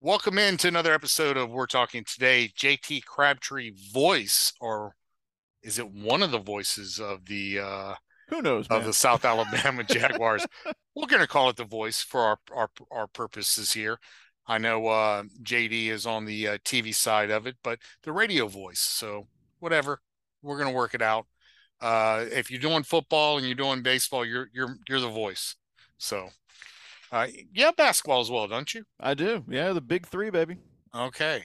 Welcome in to another episode of We're Talking Today. JT Crabtree voice, or is it one of the voices of the uh Who knows, of man? the South Alabama Jaguars? We're gonna call it the voice for our our, our purposes here. I know uh JD is on the uh, TV side of it, but the radio voice. So whatever, we're gonna work it out. Uh if you're doing football and you're doing baseball, you're you're you're the voice. So uh, yeah, basketball as well, don't you? I do. Yeah, the big three, baby. Okay.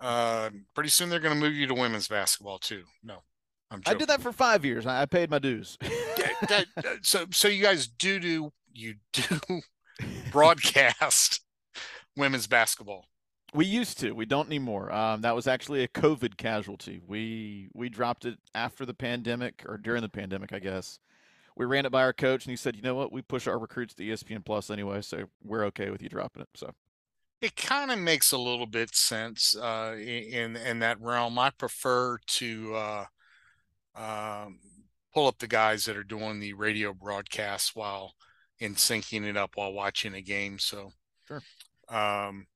Uh, pretty soon they're going to move you to women's basketball too. No, I'm. I did that for five years. I paid my dues. that, that, so, so you guys do do you do broadcast women's basketball? We used to. We don't anymore. Um, that was actually a COVID casualty. We we dropped it after the pandemic or during the pandemic, I guess we ran it by our coach, and he said, "You know what? We push our recruits to ESPN Plus anyway, so we're okay with you dropping it." So it kind of makes a little bit sense uh, in in that realm. I prefer to uh, um, pull up the guys that are doing the radio broadcasts while in syncing it up while watching a game. So, sure. Um,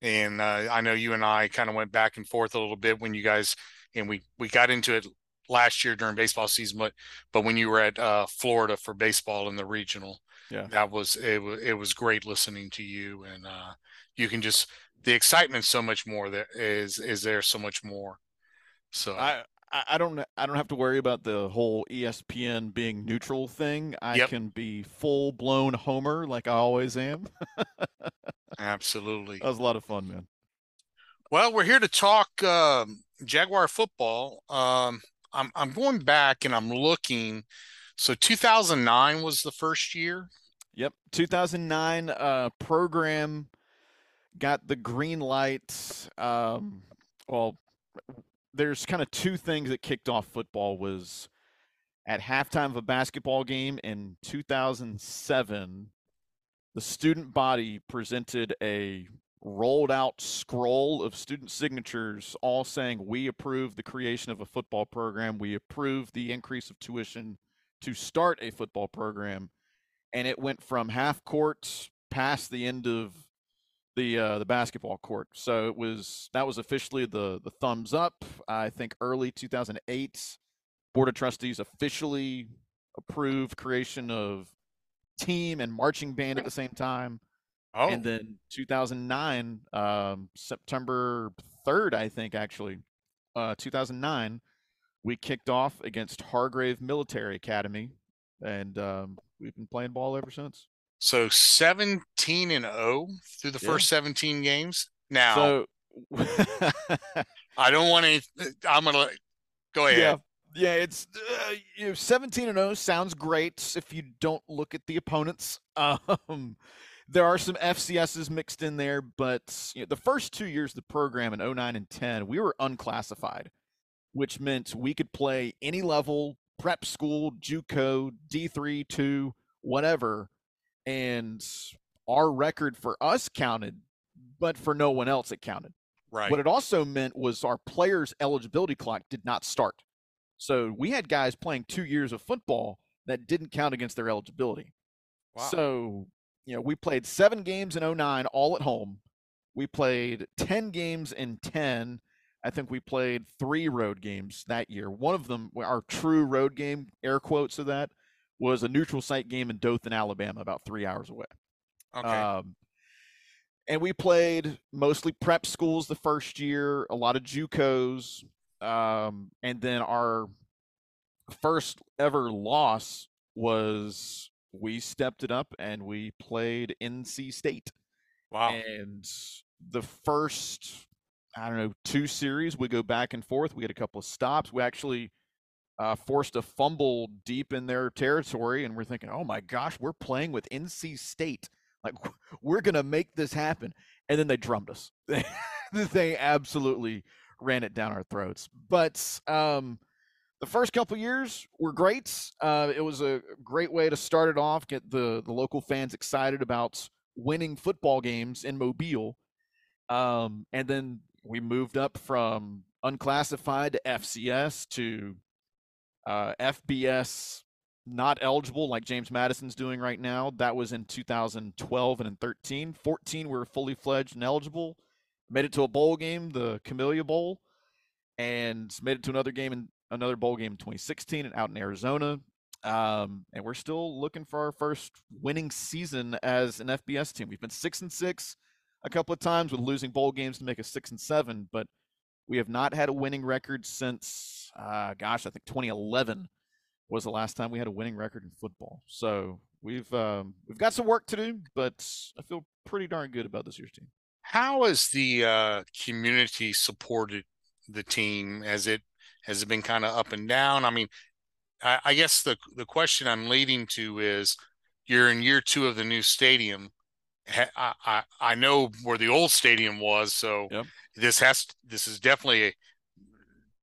and uh, I know you and I kind of went back and forth a little bit when you guys and we we got into it last year during baseball season, but but when you were at uh, Florida for baseball in the regional, yeah, that was it. Was it was great listening to you, and uh, you can just the excitement so much more. There is is there so much more. So I I don't I don't have to worry about the whole ESPN being neutral thing. I yep. can be full blown homer like I always am. Absolutely, that was a lot of fun, man. Well, we're here to talk um, Jaguar football. Um, I'm I'm going back and I'm looking. So 2009 was the first year. Yep, 2009 uh, program got the green light. Um, well, there's kind of two things that kicked off football was at halftime of a basketball game in 2007 the student body presented a rolled out scroll of student signatures all saying we approve the creation of a football program. We approve the increase of tuition to start a football program. And it went from half court past the end of the uh, the basketball court. So it was that was officially the the thumbs up. I think early 2008 board of trustees officially approved creation of team and marching band at the same time Oh. And then 2009, um, September 3rd, I think, actually, uh, 2009, we kicked off against Hargrave Military Academy, and um, we've been playing ball ever since. So 17 and 0 through the yeah. first 17 games. Now, so, I don't want to. I'm gonna go ahead. Yeah, yeah. It's uh, you know, 17 and 0 sounds great if you don't look at the opponents. Um, there are some FCSs mixed in there, but you know, the first two years of the program in 09 and 10, we were unclassified, which meant we could play any level, prep school, JUCO, D3, 2, whatever. And our record for us counted, but for no one else it counted. Right. What it also meant was our players' eligibility clock did not start. So we had guys playing two years of football that didn't count against their eligibility. Wow. So you know, we played seven games in 09 all at home. We played 10 games in 10. I think we played three road games that year. One of them, our true road game, air quotes of that, was a neutral site game in Dothan, Alabama, about three hours away. Okay. Um, and we played mostly prep schools the first year, a lot of JUCOs, um, and then our first ever loss was we stepped it up and we played NC State. Wow. And the first, I don't know, two series, we go back and forth. We had a couple of stops. We actually uh, forced a fumble deep in their territory, and we're thinking, oh my gosh, we're playing with NC State. Like, we're going to make this happen. And then they drummed us. they absolutely ran it down our throats. But, um, the first couple years were great. Uh, it was a great way to start it off, get the, the local fans excited about winning football games in Mobile. Um, and then we moved up from unclassified to FCS to uh, FBS not eligible like James Madison's doing right now. That was in 2012 and in 13. 14 we were fully fledged and eligible. Made it to a bowl game, the Camellia Bowl, and made it to another game in another bowl game in 2016 and out in Arizona. Um, and we're still looking for our first winning season as an FBS team. We've been six and six a couple of times with losing bowl games to make us six and seven, but we have not had a winning record since, uh, gosh, I think 2011 was the last time we had a winning record in football. So we've um, we've got some work to do, but I feel pretty darn good about this year's team. How has the uh, community supported the team? Has it has it been kind of up and down? I mean, I, I guess the the question I'm leading to is, you're in year two of the new stadium. I, I, I know where the old stadium was, so yep. this has this is definitely a,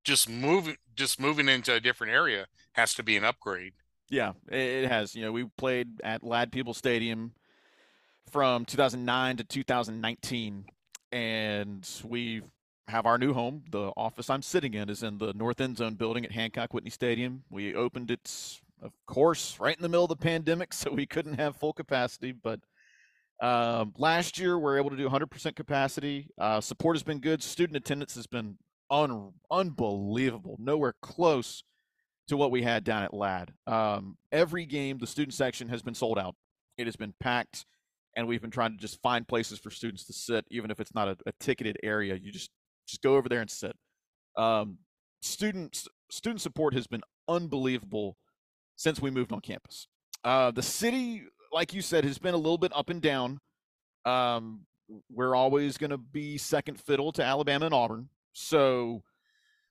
just moving just moving into a different area has to be an upgrade. Yeah, it has. You know, we played at Ladd-Peebles Stadium from 2009 to 2019, and we have our new home. The office I'm sitting in is in the north end zone building at Hancock Whitney Stadium. We opened it, of course, right in the middle of the pandemic, so we couldn't have full capacity. But um, last year, we are able to do 100% capacity. Uh, support has been good. Student attendance has been un- unbelievable. Nowhere close to what we had down at Ladd. Um, every game, the student section has been sold out. It has been packed, and we've been trying to just find places for students to sit, even if it's not a, a ticketed area. You just just go over there and sit. Um, students student support has been unbelievable since we moved on campus. Uh, the city, like you said, has been a little bit up and down. Um, we're always going to be second fiddle to Alabama and Auburn, so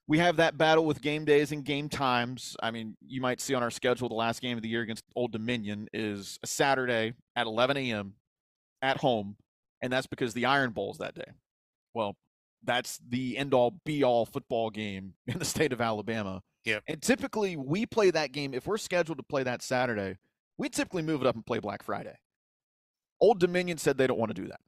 we have that battle with game days and game times. I mean, you might see on our schedule the last game of the year against Old Dominion is a Saturday at 11 a.m. at home, and that's because the Iron Bowl's that day. Well, that's the end all be all football game in the state of Alabama. Yeah. And typically we play that game if we're scheduled to play that Saturday, we typically move it up and play Black Friday. Old Dominion said they don't want to do that.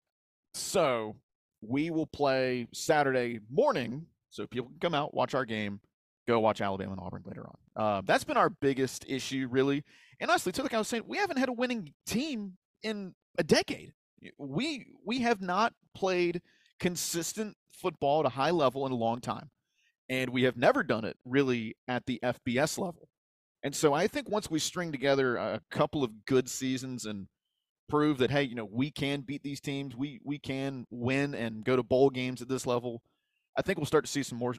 So we will play Saturday morning so people can come out, watch our game, go watch Alabama and Auburn later on. Uh, that's been our biggest issue, really. And honestly, to like I was saying, we haven't had a winning team in a decade. We we have not played consistent football at a high level in a long time. And we have never done it really at the FBS level. And so I think once we string together a couple of good seasons and prove that hey, you know, we can beat these teams, we we can win and go to bowl games at this level, I think we'll start to see some more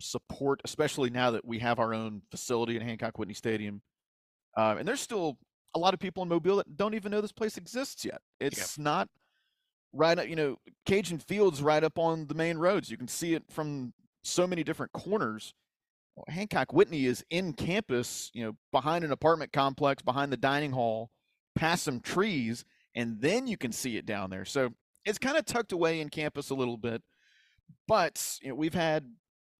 support, especially now that we have our own facility at Hancock Whitney Stadium. Uh, and there's still a lot of people in Mobile that don't even know this place exists yet. It's not right up, you know, Cajun Fields right up on the main roads. You can see it from so many different corners. Well, Hancock Whitney is in campus, you know, behind an apartment complex, behind the dining hall, past some trees, and then you can see it down there. So it's kind of tucked away in campus a little bit. But you know, we've had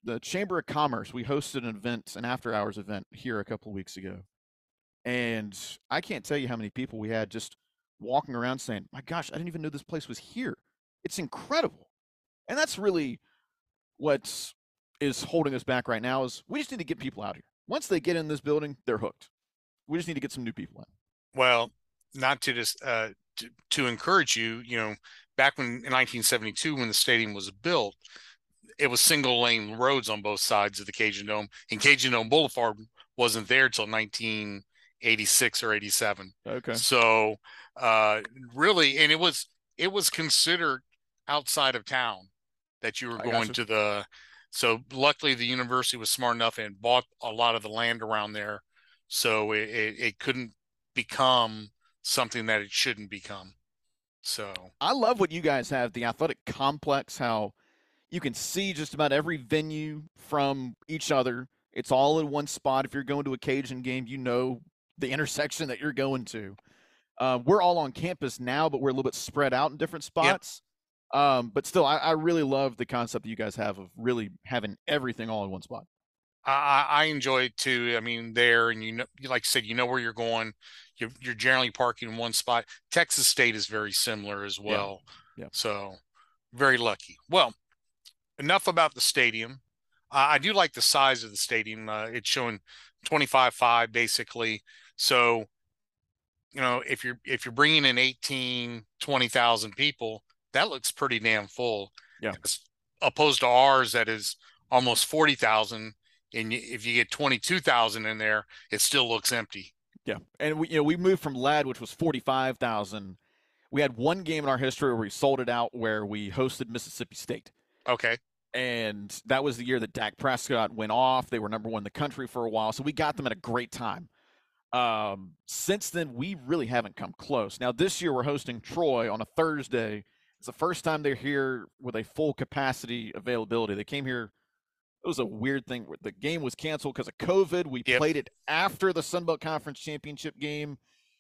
the Chamber of Commerce. We hosted an event, an after hours event here a couple of weeks ago. And I can't tell you how many people we had just walking around saying, "My gosh, I didn't even know this place was here. It's incredible." And that's really what is holding us back right now is we just need to get people out here. Once they get in this building, they're hooked. We just need to get some new people in. Well, not to just uh, to, to encourage you, you know, back when in 1972 when the stadium was built, it was single lane roads on both sides of the Cajun Dome, and Cajun Dome Boulevard wasn't there till 1986 or 87. Okay. So uh, really, and it was it was considered outside of town that you were going to the. So luckily, the university was smart enough and bought a lot of the land around there, so it, it, it couldn't become something that it shouldn't become. So I love what you guys have the athletic complex. How you can see just about every venue from each other. It's all in one spot. If you're going to a Cajun game, you know the intersection that you're going to. Uh, we're all on campus now, but we're a little bit spread out in different spots. Yep. Um, but still, I, I, really love the concept that you guys have of really having everything all in one spot. I, I enjoy it too. I mean, there and you know, like I said, you know where you're going. You're, you're generally parking in one spot. Texas State is very similar as well. Yeah. yeah. So very lucky. Well, enough about the stadium. Uh, I do like the size of the stadium. Uh, it's showing 25 5 basically So, you know, if you're if you're bringing in 18, 20,000 people, that looks pretty damn full. Yeah. As opposed to ours that is almost 40,000 and if you get 22,000 in there, it still looks empty. Yeah. And we you know, we moved from Ladd which was 45,000. We had one game in our history where we sold it out where we hosted Mississippi State. Okay. And that was the year that Dak Prescott went off. They were number one in the country for a while. So we got them at a great time. Um, since then, we really haven't come close. Now, this year we're hosting Troy on a Thursday. It's the first time they're here with a full capacity availability. They came here. It was a weird thing. The game was canceled because of COVID. We Yep. played it after the Sun Belt Conference Championship game.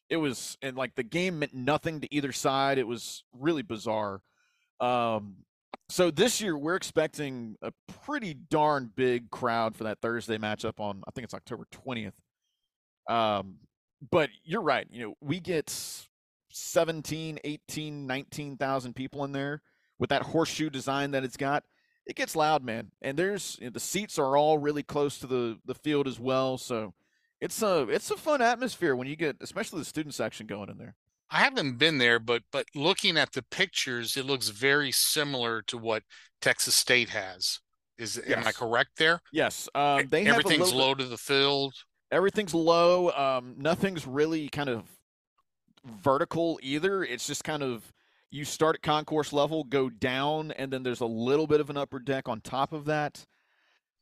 It was, and like the game meant nothing to either side. It was really bizarre. Um, so this year we're expecting a pretty darn big crowd for that Thursday matchup on I think it's October 20th. Um, but you're right, you know, we get 17, 18, 19,000 people in there with that horseshoe design that it's got. It gets loud, man. And there's you know, the seats are all really close to the the field as well, so it's a it's a fun atmosphere when you get especially the student section going in there. I haven't been there, but but looking at the pictures, it looks very similar to what Texas State has. Is am I correct there? Yes, um, they Everything's little bit- low to the field. Everything's low. Um, nothing's really kind of vertical either. It's just kind of you start at concourse level, go down, and then there's a little bit of an upper deck on top of that.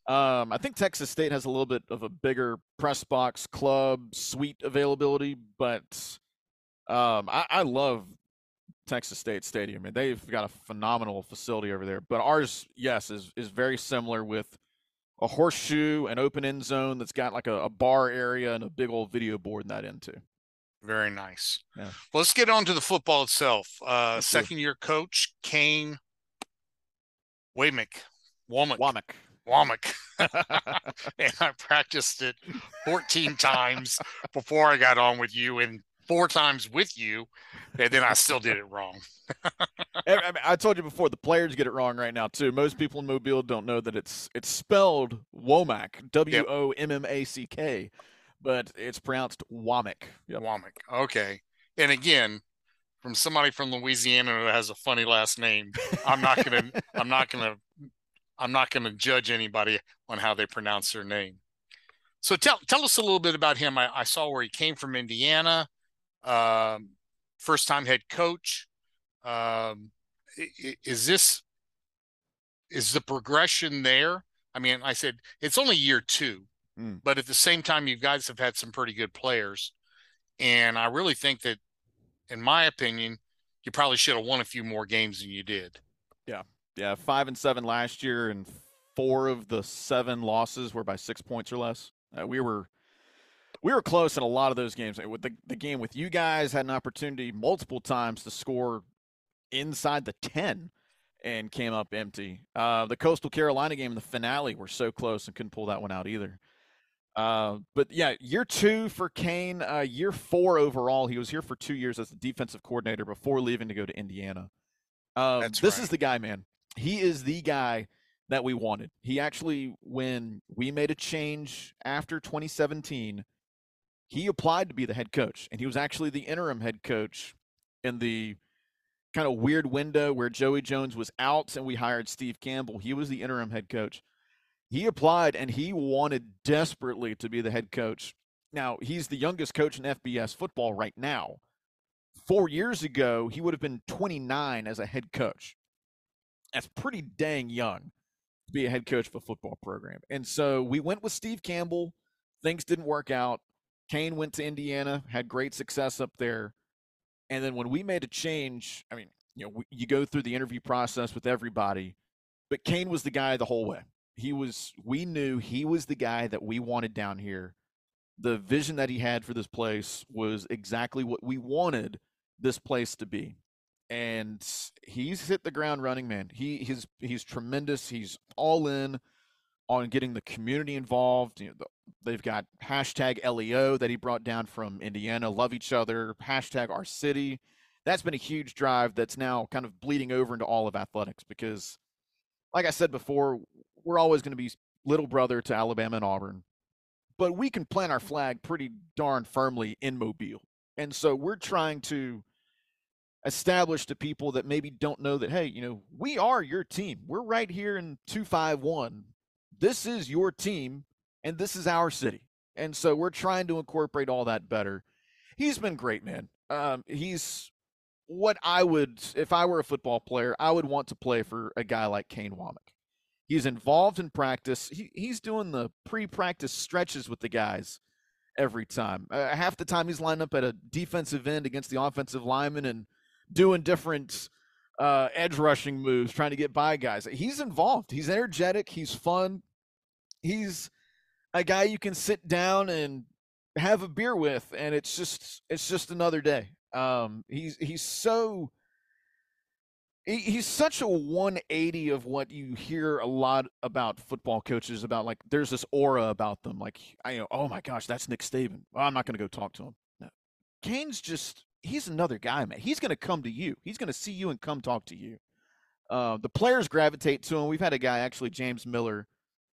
Um, I think Texas State has a little bit of a bigger press box club suite availability, but um, I, I love Texas State Stadium, and they've got a phenomenal facility over there. But ours, yes, is is very similar with a horseshoe, an open end zone that's got like a, a bar area and a big old video board in that end too. Very nice. Yeah. Well, let's get on to the football itself. Uh, Let's do it. second year coach Kane Waymick, Womack, Womack. Womack, and I practiced it 14 times before I got on with you, and four times with you, and then I still did it wrong. I, mean, I told you before, the players get it wrong right now too. Most people in Mobile don't know that it's it's spelled Wommack, W O M M A C K, but it's pronounced Womack. Yep. Womack. Okay. And again, from somebody from Louisiana who has a funny last name, I'm not gonna I'm not gonna I'm not gonna judge anybody on how they pronounce their name. So tell tell us a little bit about him. I, I saw where he came from Indiana, um, first time head coach. Um, is this is the progression there? I mean, I said it's only year two, Mm. but at the same time, you guys have had some pretty good players. And I really think that, in my opinion, you probably should have won a few more games than you did. Yeah, yeah, five and seven last year, and four of the seven losses were by six points or less. Uh, we were we were close in a lot of those games. With the the game with you guys, had an opportunity multiple times to score inside the ten, and came up empty. Uh, the Coastal Carolina game, the finale, were so close and couldn't pull that one out either. Uh, but yeah, year two for Kane. Uh, year four overall. He was here for two years as the defensive coordinator before leaving to go to Indiana. Um, this right. is the guy, man. He is the guy that we wanted. He actually, when we made a change after 2017, he applied to be the head coach, and he was actually the interim head coach in the kind of weird window where Joey Jones was out and we hired Steve Campbell. He was the interim head coach. He applied and he wanted desperately to be the head coach. Now, he's the youngest coach in FBS football right now. Four years ago, he would have been 29 as a head coach. That's pretty dang young to be a head coach of a football program. And so we went with Steve Campbell. Things didn't work out. Kane went to Indiana, had great success up there. And then when we made a change, I mean, you know, we, you go through the interview process with everybody, but Kane was the guy the whole way. He was, we knew he was the guy that we wanted down here. The vision that he had for this place was exactly what we wanted this place to be. And he's hit the ground running, man. He he's he's tremendous. He's all in on getting the community involved. You know, the, they've got hashtag LEO that he brought down from Indiana. Love each other. Hashtag our city. That's been a huge drive. That's now kind of bleeding over into all of athletics because, like I said before, we're always going to be little brother to Alabama and Auburn. but we can plant our flag pretty darn firmly in Mobile. And so we're trying to establish to people that maybe don't know that, hey, you know, we are your team. We're right here in 251. This is your team, and this is our city. And so we're trying to incorporate all that better. He's been great, man. Um, he's what I would, if I were a football player, I would want to play for a guy like Kane Wommack. He's involved in practice. He, he's doing the pre-practice stretches with the guys every time. Uh, half the time he's lined up at a defensive end against the offensive lineman and doing different uh, edge rushing moves, trying to get by guys. He's involved. He's energetic. He's fun. He's a guy you can sit down and have a beer with, and it's just it's just another day. Um, he's he's so he's such a 180 of what you hear a lot about football coaches about like there's this aura about them like i you know oh my gosh that's nick Saban. Well, i'm not going to go talk to him no. kane's just he's another guy man he's going to come to you he's going to see you and come talk to you uh, the players gravitate to him we've had a guy actually james miller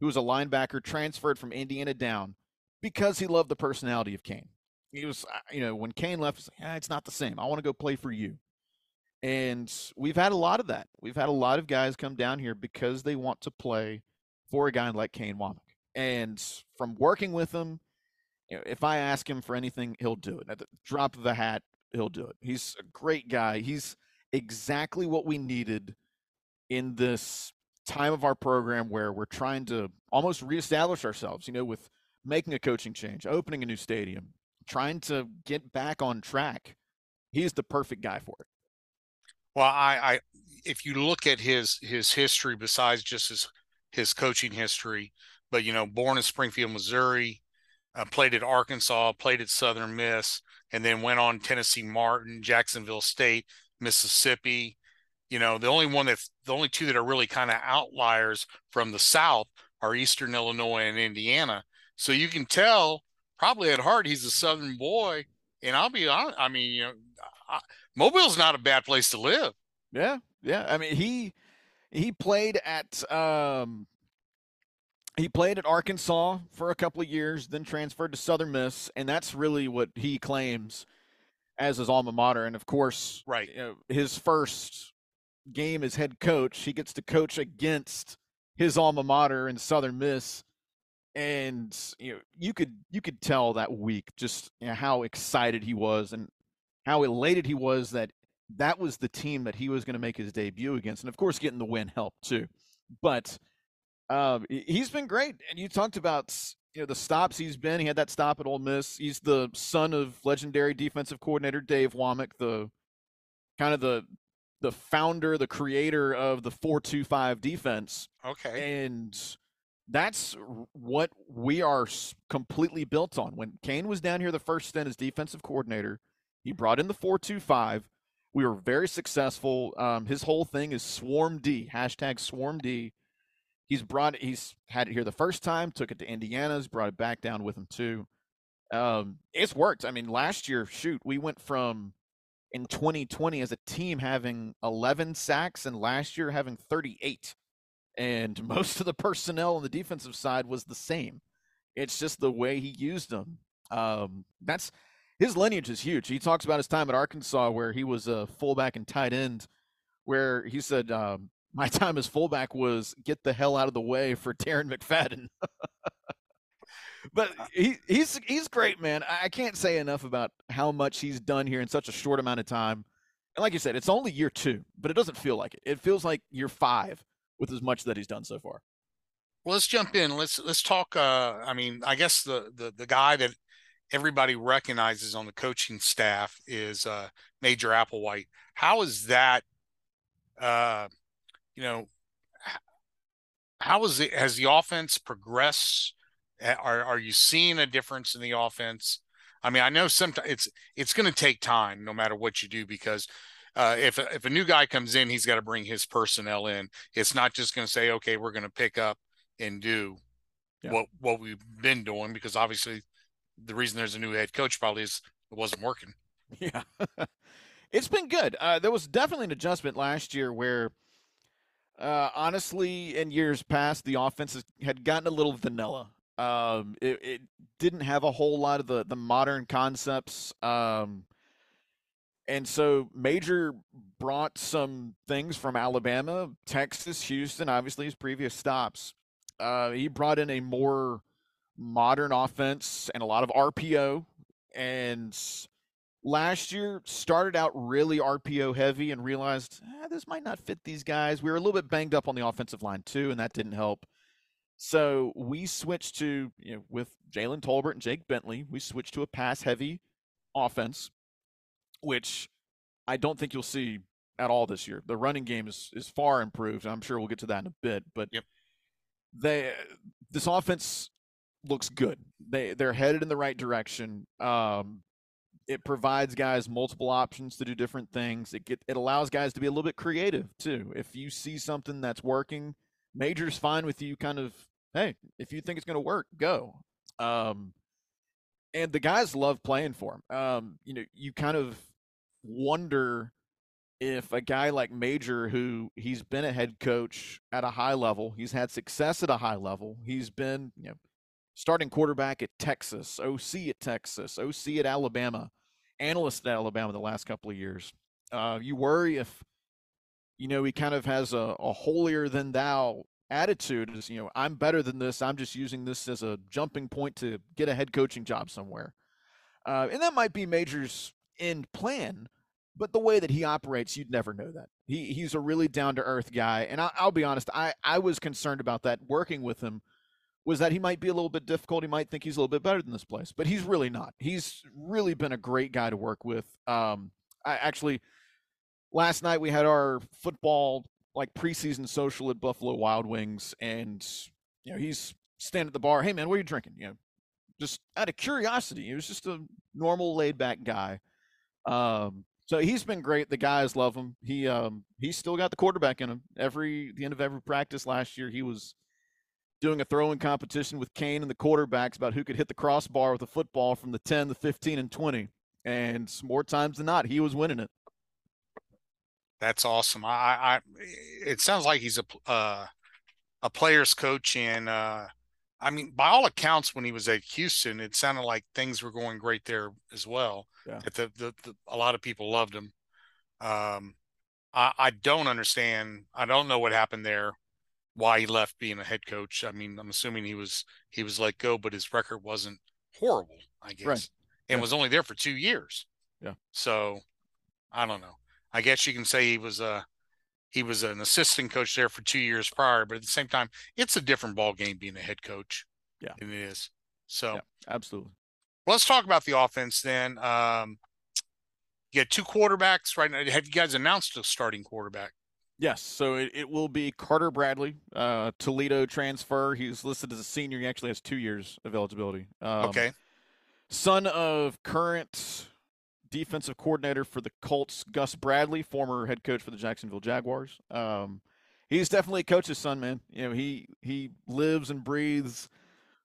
who was a linebacker transferred from indiana down because he loved the personality of kane he was uh, you know when kane left like, ah, it's not the same i want to go play for you and we've had a lot of that. We've had a lot of guys come down here because they want to play for a guy like Kane Wommack. And from working with him, you know, if I ask him for anything, he'll do it. At the drop of the hat, he'll do it. He's a great guy. He's exactly what we needed in this time of our program where we're trying to almost reestablish ourselves, you know, with making a coaching change, opening a new stadium, trying to get back on track. He's the perfect guy for it. Well, I, I if you look at his his history besides just his his coaching history, but you know, born in Springfield, Missouri, uh, played at Arkansas, played at Southern Miss, and then went on Tennessee Martin, Jacksonville State, Mississippi. You know, the only one that's the only two that are really kind of outliers from the South are Eastern Illinois and Indiana. So you can tell, probably at heart, he's a Southern boy. And I'll be honest, I mean, you know, I, Mobile's not a bad place to live. Yeah, yeah. I mean, he he played at um he played at Arkansas for a couple of years, then transferred to Southern Miss, and that's really what he claims as his alma mater. And of course, right, you know, his first game as head coach, he gets to coach against his alma mater in Southern Miss, and you know you could you could tell that week just you know, how excited he was and how elated he was that that was the team that he was going to make his debut against, and of course, getting the win helped too. But um, he's been great, and you talked about you know the stops he's been. He had that stop at Ole Miss. He's the son of legendary defensive coordinator Dave Wommack, the kind of the the founder, the creator of the four two five defense. Okay, and that's what we are completely built on. When Kane was down here the first stint as defensive coordinator, he brought in the 425. We were very successful. Um, his whole thing is Swarm D, hashtag Swarm D. He's brought it, he's had it here the first time, took it to Indiana's, brought it back down with him too. Um, it's worked. I mean, last year, shoot, we went from in 2020 as a team having 11 sacks and last year having 38. And most of the personnel on the defensive side was the same. It's just the way he used them. Um, that's his lineage is huge. He talks about his time at Arkansas where he was a fullback and tight end, where he said, um, "My time as fullback was get the hell out of the way for Darren McFadden." but he, he's he's great, man. I can't say enough about how much he's done here in such a short amount of time. And like you said, it's only year two, but it doesn't feel like it. It feels like year five with as much that he's done so far. Well, let's jump in. Let's let's talk. Uh, I mean, I guess the the the guy that everybody recognizes on the coaching staff is uh, Major Applewhite. How is that? Uh, you know, how is it? Has the offense progressed? Are are you seeing a difference in the offense? I mean, I know sometimes it's it's going to take time, no matter what you do, because uh, if if a new guy comes in, he's got to bring his personnel in. It's not just going to say, okay, we're going to pick up and do yeah. what what we've been doing, because obviously the reason there's a new head coach probably is it wasn't working. Yeah. it's been good. Uh, there was definitely an adjustment last year where, uh, honestly, in years past, the offense had gotten a little vanilla. Um, it, it didn't have a whole lot of the the modern concepts. Um, and so Major brought some things from Alabama, Texas, Houston, obviously his previous stops. Uh, he brought in a more modern offense and a lot of RPO. And last year started out really RPO heavy and realized eh, this might not fit these guys. We were a little bit banged up on the offensive line too, and that didn't help. So we switched to you know with Jalen Tolbert and Jake Bentley, we switched to a pass heavy offense, which I don't think you'll see at all this year. The running game is is far improved. I'm sure we'll get to that in a bit, but yep. they this offense looks good. They they're headed in the right direction. Um, it provides guys multiple options to do different things. It get it allows guys to be a little bit creative too. If you see something that's working, Major's fine with you. Kind of, hey, if you think it's going to work, go. Um, and the guys love playing for him. Um, you know, you kind of wonder if a guy like Major, who he's been a head coach at a high level, he's had success at a high level, he's been, you know, starting quarterback at Texas, OC at Texas, OC at Alabama, analyst at Alabama the last couple of years. Uh, you worry if, you know, he kind of has a, a holier than thou attitude is, you know, I'm better than this. I'm just using this as a jumping point to get a head coaching job somewhere. Uh, and that might be Major's end plan, but the way that he operates, you'd never know that. He he's a really down to earth guy, and I, will be honest, I I was concerned about that working with him. Was that he might be a little bit difficult? He might think he's a little bit better than this place, but he's really not. He's really been a great guy to work with. Um, I actually last night we had our football like preseason social at Buffalo Wild Wings, and you know he's standing at the bar. Hey man, what are you drinking? You know, just out of curiosity. He was just a normal, laid back guy. Um, so he's been great. The guys love him. He um he's still got the quarterback in him. Every the end of every practice last year, he was doing a throwing competition with Kane and the quarterbacks about who could hit the crossbar with a football from the 10, the 15, and 20. And more times than not, he was winning it. That's awesome. I, I it sounds like he's a uh, a player's coach, and uh, I mean, by all accounts, when he was at Houston, it sounded like things were going great there as well. Yeah. That the, the, the, a lot of people loved him. Um, I, I don't understand. I don't know what happened there, why he left being a head coach. I mean, I'm assuming he was he was let go, but his record wasn't horrible, I guess, right. and yeah. was only there for two years. Yeah. So, I don't know. I guess you can say he was a he was an assistant coach there for two years prior, but at the same time, it's a different ball game being a head coach. Yeah, it is. So yeah, absolutely. Well, let's talk about the offense then. Um, you got two quarterbacks right now. Have you guys announced a starting quarterback? Yes, so it, it will be Carter Bradley, uh, Toledo transfer. He's listed as a senior. He actually has two years of eligibility. Um, okay. Son of current defensive coordinator for the Colts, Gus Bradley, former head coach for the Jacksonville Jaguars. Um, he's definitely a coach's son, man. You know, he he lives and breathes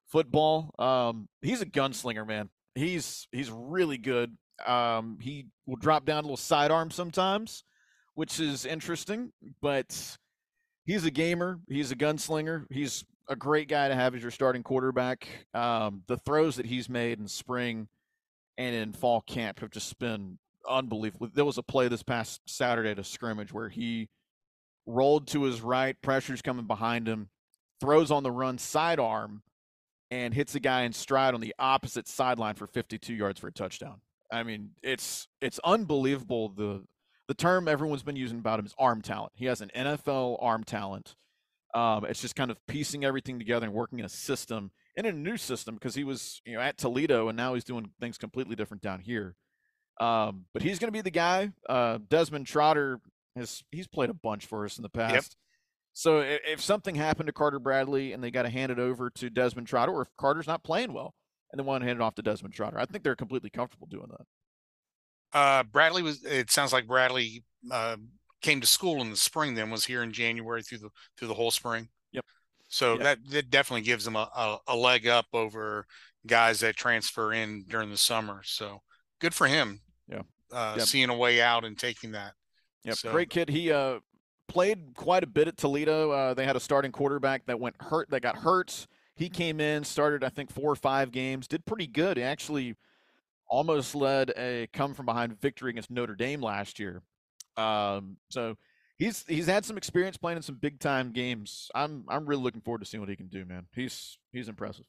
football. Um, he's a gunslinger, man. He's he's really good. Um, he will drop down a little sidearm sometimes, which is interesting, but he's a gamer. He's a gunslinger. He's a great guy to have as your starting quarterback. Um, the throws that he's made in spring – and in fall camp have just been unbelievable. There was a play this past Saturday at a scrimmage where he rolled to his right, pressure's coming behind him, throws on the run sidearm, and hits a guy in stride on the opposite sideline for 52 yards for a touchdown. I mean, it's it's unbelievable. The the term everyone's been using about him is arm talent. He has an NFL arm talent. Um, it's just kind of piecing everything together and working in a system in a new system because he was you know at Toledo and now he's doing things completely different down here. Um, but he's going to be the guy. Uh, Desmond Trotter has he's played a bunch for us in the past. Yep. So if, if, something happened to Carter Bradley and they got to hand it over to Desmond Trotter, or if Carter's not playing well and they want to hand it off to Desmond Trotter, I think they're completely comfortable doing that. Uh, Bradley was. It sounds like Bradley uh, came to school in the spring. Then was here in January through the through the whole spring. So yeah. that that definitely gives them a, a, a, leg up over guys that transfer in during the summer. So good for him. Yeah. Uh, yep. Seeing a way out and taking that. Yep. So. Great kid. He uh, played quite a bit at Toledo. Uh, they had a starting quarterback that went hurt, that got hurt. He came in, started I think four or five games, did pretty good. He actually almost led a come from behind victory against Notre Dame last year. Um, so he's he's had some experience playing in some big time games. I'm I'm really looking forward to seeing what he can do, man. He's he's impressive.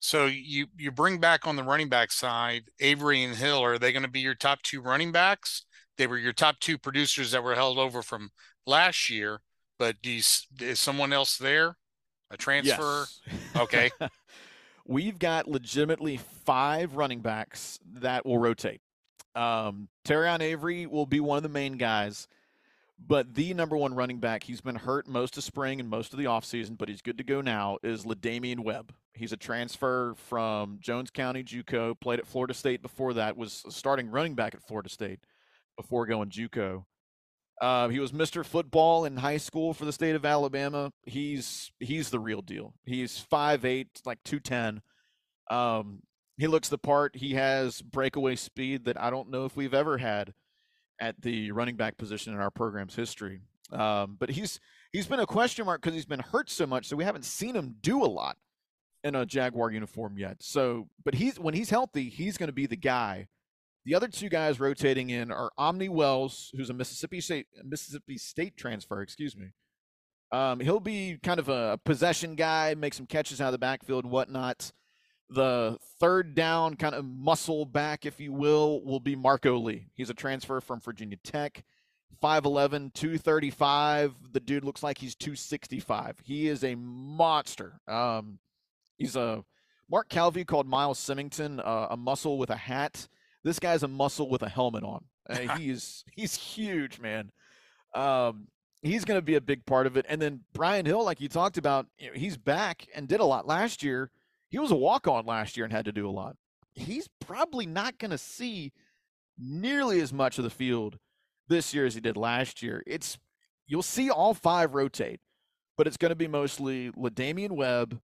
So you you bring back on the running back side, Avery and Hill. Are they going to be your top two running backs? They were your top two producers that were held over from last year. But do you, is someone else there? A transfer? Yes. Okay. We've got legitimately five running backs that will rotate. Um, Terrion Avery will be one of the main guys, but the number one running back, he's been hurt most of spring and most of the offseason, but he's good to go now, is LaDamian Webb. He's a transfer from Jones County JUCO, played at Florida State before that, was starting running back at Florida State before going JUCO. Uh, he was Mr. Football in high school for the state of Alabama. He's he's the real deal. He's 5'8", like 210. Um, he looks the part. He has breakaway speed that I don't know if we've ever had at the running back position in our program's history. Um, but he's he's been a question mark because he's been hurt so much, so we haven't seen him do a lot in a Jaguar uniform yet. So, but he's when he's healthy, he's going to be the guy the other two guys rotating in are Omni Wells, who's a Mississippi State Mississippi State transfer. Excuse me. Um, he'll be kind of a possession guy, make some catches out of the backfield and whatnot. The third down kind of muscle back, if you will, will be Marco Lee. He's a transfer from Virginia Tech. 5'11, 235. The dude looks like he's 265. He is a monster. Um, he's a Mark Calvi called Miles Symington uh, a muscle with a hat. This guy's a muscle with a helmet on. Uh, he's he's huge, man. Um, he's going to be a big part of it. And then Brian Hill, like you talked about, you know, he's back and did a lot last year. He was a walk on last year and had to do a lot. He's probably not going to see nearly as much of the field this year as he did last year. It's you'll see all five rotate, but it's going to be mostly LaDamian Webb,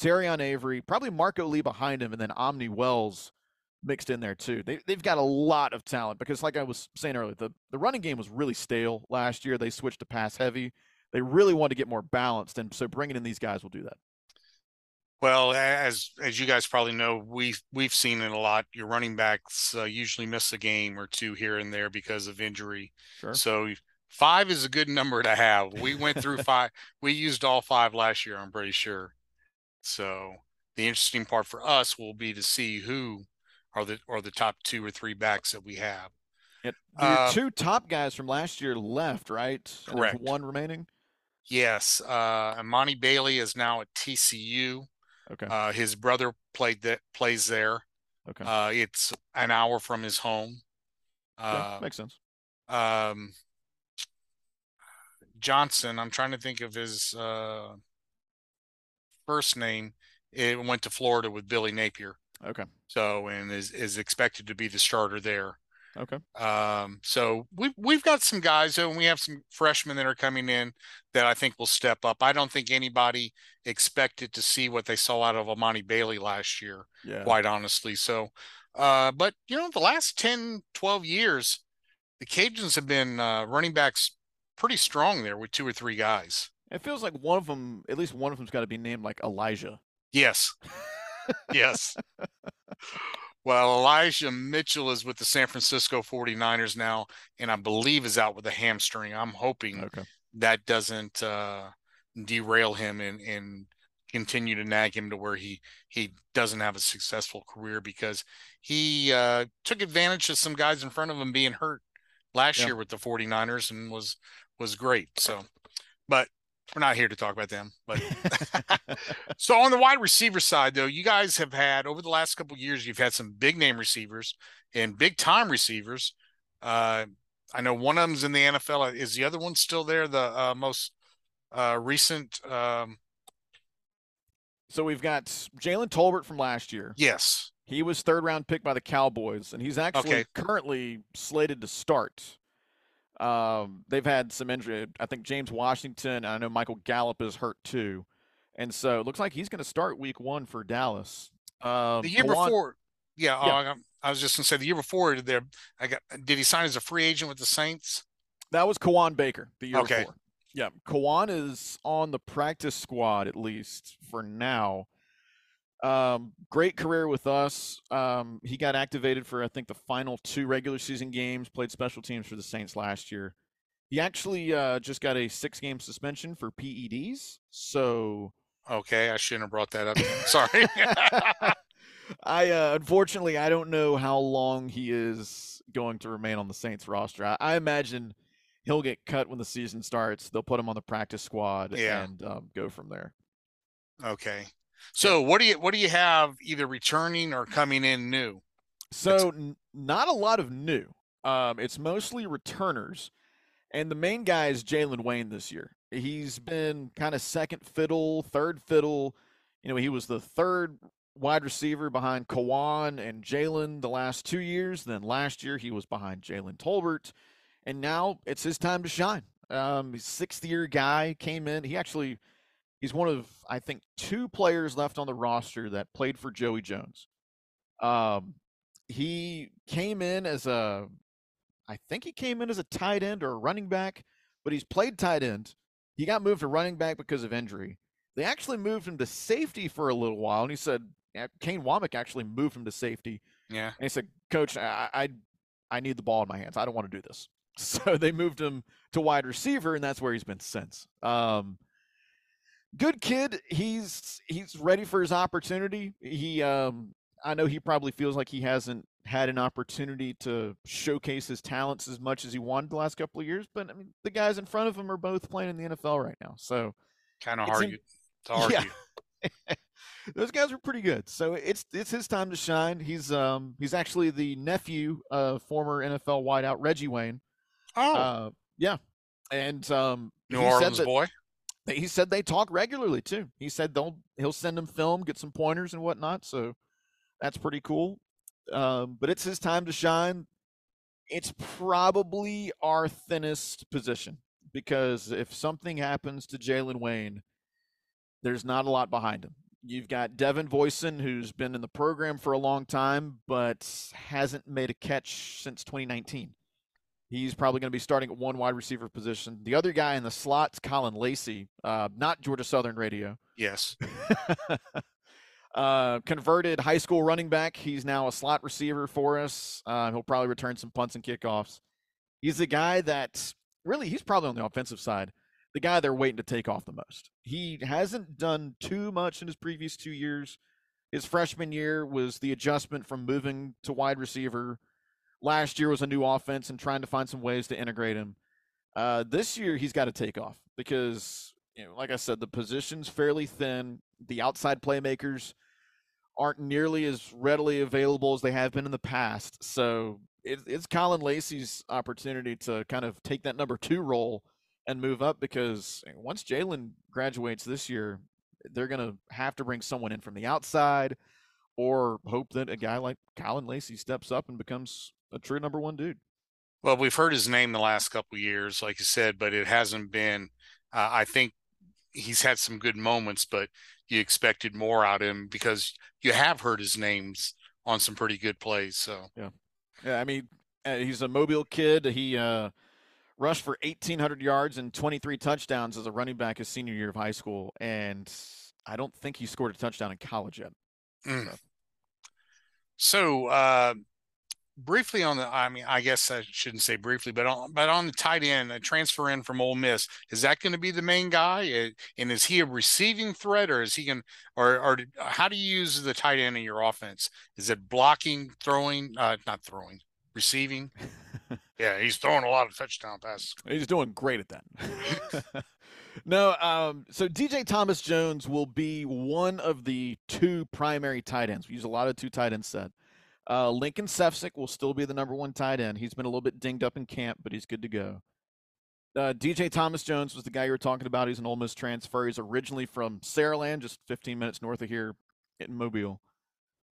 Terrion Avery, probably Marco Lee behind him, and then Omni Wells mixed in there too. They they've got a lot of talent because, like I was saying earlier, the the running game was really stale last year. They switched to pass heavy. They really want to get more balanced, and so bringing in these guys will do that. Well, as as you guys probably know, we we've seen it a lot. Your running backs uh, usually miss a game or two here and there because of injury. Sure. So five is a good number to have. We went through five. We used all five last year. I'm pretty sure. So the interesting part for us will be to see who are the are the top two or three backs that we have. Yep. Uh, two top guys from last year left, right? Correct. one remaining. Yes. Uh, Emani Bailey is now at TCU. Okay. Uh, his brother played that plays there. Okay. Uh, it's an hour from his home. Uh, makes sense. Um, Johnson. I'm trying to think of his uh, first name. It went to Florida with Billy Napier. Okay. So and is is expected to be the starter there. Okay. Um, so we've we've got some guys and we have some freshmen that are coming in that I think will step up. I don't think anybody expected to see what they saw out of Emani Bailey last year, yeah. quite honestly. So uh, but you know, the last 10, 12 years, the Cajuns have been uh, running backs pretty strong there with two or three guys. It feels like one of them, at least one of them's got to be named like Elijah. Yes. yes. Well, Elijah Mitchell is with the San Francisco 49ers now, and I believe is out with a hamstring. I'm hoping okay. that doesn't uh, derail him and, and continue to nag him to where he he doesn't have a successful career because he uh, took advantage of some guys in front of him being hurt last yeah. year with the 49ers and was was great. So, but we're not here to talk about them, but so on the wide receiver side, though, you guys have had over the last couple years, you've had some big name receivers and big time receivers. Uh, I know one of them's in the NFL. Is the other one still there? The uh, most uh, recent. Um... So we've got Jalen Tolbert from last year. Yes, he was third round pick by the Cowboys, and he's actually okay. currently slated to start. Um, they've had some injury. I think James Washington. I know Michael Gallup is hurt too, and so it looks like he's going to start Week One for Dallas. Uh, the year Kawaan, before, yeah, yeah. Uh, I was just going to say the year before. Did There, I got. Did he sign as a free agent with the Saints? That was Kawaan Baker the year okay. before. Yeah, Kawaan is on the practice squad at least for now. Um, great career with us. Um, he got activated for I think the final two regular season games. Played special teams for the Saints last year. He actually uh, just got a six game suspension for PEDs. So okay, I shouldn't have brought that up. Sorry. I uh, unfortunately I don't know how long he is going to remain on the Saints roster. I, I imagine he'll get cut when the season starts. They'll put him on the practice squad yeah. and um, go from there. Okay. So what do you what do you have either returning or coming in new? So n- not a lot of new. Um, it's mostly returners, and the main guy is Jalen Wayne this year. He's been kind of second fiddle, third fiddle. You know, he was the third wide receiver behind Kawaan and Jalen the last two years. Then last year he was behind Jalen Tolbert, and now it's his time to shine. Um, sixth year guy came in. He actually he's one of I think two players left on the roster that played for Joey Jones. Um, he came in as a I think he came in as a tight end or a running back, but he's played tight end. He got moved to running back because of injury. They actually moved him to safety for a little while, and he said Kane Wommack actually moved him to safety. Yeah. And he said, Coach, I, I, I need the ball in my hands. I don't want to do this. So they moved him to wide receiver, and that's where he's been since. Um, good kid. He's he's ready for his opportunity. He um, I know he probably feels like he hasn't had an opportunity to showcase his talents as much as he wanted the last couple of years. But I mean, the guys in front of him are both playing in the NFL right now, so kind of hard in, to argue. Yeah. those guys are pretty good. So it's it's his time to shine. He's um he's actually the nephew of former NFL wideout Reggie Wayne. Oh, uh, yeah, and um, New Orleans that, He said they talk regularly too. He said they'll he'll send them film, get some pointers and whatnot. So that's pretty cool. Um, but it's his time to shine. It's probably our thinnest position because if something happens to Jalen Wayne, there's not a lot behind him. You've got Devin Voisin, who's been in the program for a long time, but hasn't made a catch since 2019. He's probably going to be starting at one wide receiver position. The other guy in the slot's Caullin Lacy, uh, not Georgia Southern Radio. Yes. uh, converted high school running back. He's now a slot receiver for us. Uh, he'll probably return some punts and kickoffs. He's the guy that really, he's probably on the offensive side the guy they're waiting to take off the most. He hasn't done too much in his previous two years. His freshman year was the adjustment from moving to wide receiver. Last year was a new offense and trying to find some ways to integrate him. Uh, this year he's got to take off because, you know, like I said, the position's fairly thin. The outside playmakers aren't nearly as readily available as they have been in the past. So it, it's Caullin Lacy's opportunity to kind of take that number two role and move up because once Jalen graduates this year, they're going to have to bring someone in from the outside or hope that a guy like Caullin Lacy steps up and becomes a true number one dude. Well, we've heard his name the last couple years, like you said, but it hasn't been. Uh, I think he's had some good moments, but you expected more out of him because you have heard his names on some pretty good plays. So yeah, yeah. I mean, uh, he's a Mobile kid. He uh, rushed for 1,800 yards and 23 touchdowns as a running back his senior year of high school, and I don't think he scored a touchdown in college yet. Mm. So, so uh, briefly on the, I mean, I guess I shouldn't say briefly, but on, but on the tight end, a transfer in from Ole Miss, is that going to be the main guy? And is he a receiving threat, or is he going, or or how do you use the tight end in your offense? Is it blocking, throwing, uh, not throwing, receiving? yeah, he's throwing a lot of touchdown passes. He's doing great at that. no, um, so DJ Thomas Jones will be one of the two primary tight ends. We use a lot of two tight end set. Uh, Lincoln Sefcik will still be the number one tight end. He's been a little bit dinged up in camp, but he's good to go. Uh, DJ Thomas Jones was the guy you were talking about. He's an Ole Miss transfer. He's originally from Saraland, just 15 minutes north of here in Mobile.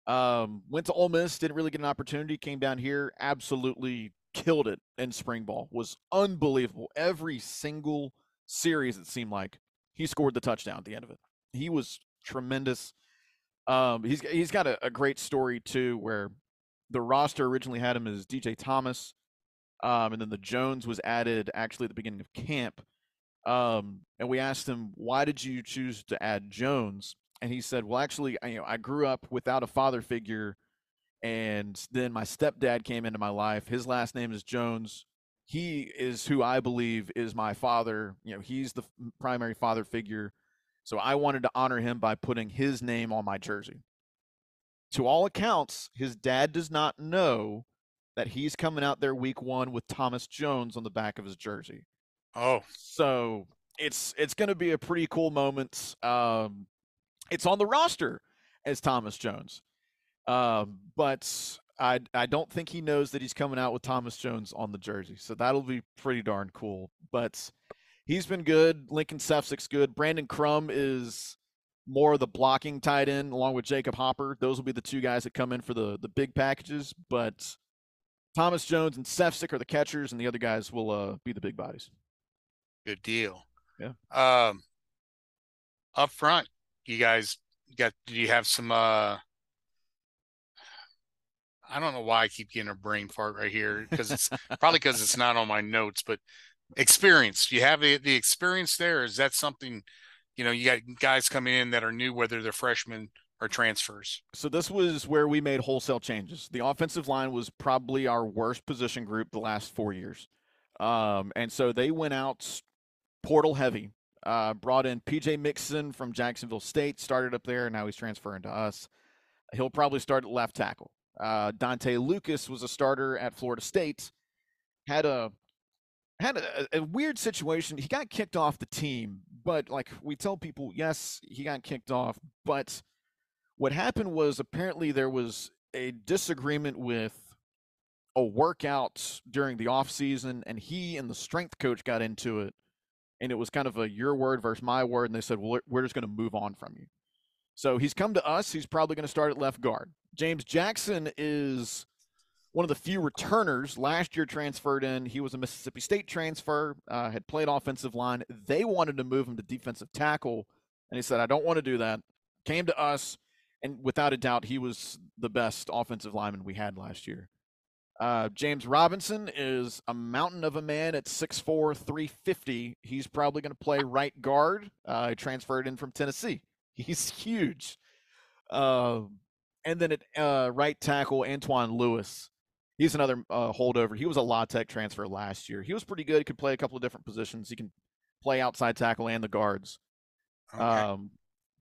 Um, went to Ole Miss, didn't really get an opportunity. Came down here, absolutely killed it in spring ball. Was unbelievable. Every single series, it seemed like he scored the touchdown at the end of it. He was tremendous. Um, he's he's got a, a great story too, where the roster originally had him as DJ Thomas, um, and then the Jones was added actually at the beginning of camp. Um, and we asked him, why did you choose to add Jones? And he said, well, actually, I, you know, I grew up without a father figure. And then my stepdad came into my life. His last name is Jones. He is who I believe is my father. You know, he's the primary father figure. So I wanted to honor him by putting his name on my jersey. To all accounts, his dad does not know that he's coming out there week one with Thomas Jones on the back of his jersey. Oh, so it's it's going to be a pretty cool moment. Um, it's on the roster as Thomas Jones, um, but I I don't think he knows that he's coming out with Thomas Jones on the jersey. So that'll be pretty darn cool. But he's been good. Lincoln Sefcik's good. Brandon Crum is more of the blocking tight end along with Jacob Hopper. Those will be the two guys that come in for the the big packages. But Thomas Jones and Sefcik are the catchers, and the other guys will uh, be the big bodies. Good deal. Yeah. Um, up front, you guys got? Do you have some? uh I don't know why I keep getting a brain fart right here because it's probably because it's not on my notes, but experience. You have the, the experience there? Is that something, you know, you got guys coming in that are new, whether they're freshmen or transfers? So this was where we made wholesale changes. The offensive line was probably our worst position group the last four years. Um, and so they went out portal heavy. Uh, brought in PJ Mixon from Jacksonville State, started up there, and now he's transferring to us. He'll probably start at left tackle. Uh, Dante Lucas was a starter at Florida State. Had a had a, a, weird situation. He got kicked off the team, but like we tell people, yes, he got kicked off. But what happened was apparently there was a disagreement with a workout during the off season, and he and the strength coach got into it and it was kind of a your word versus my word, and they said, well, we're just going to move on from you. So he's come to us. He's probably going to start at left guard. James Jackson is one of the few returners. Last year transferred in. He was a Mississippi State transfer, uh, had played offensive line. They wanted to move him to defensive tackle, and he said, I don't want to do that. Came to us, and without a doubt, he was the best offensive lineman we had last year. Uh, James Robinson is a mountain of a man at 6'4, 350. He's probably going to play right guard. Uh, transferred in from Tennessee. He's huge. Uh, and then at uh, right tackle, Antoine Lewis. He's another uh, holdover. He was a La Tech transfer last year. He was pretty good. He could play a couple of different positions. He can play outside tackle and the guards. Okay. Um,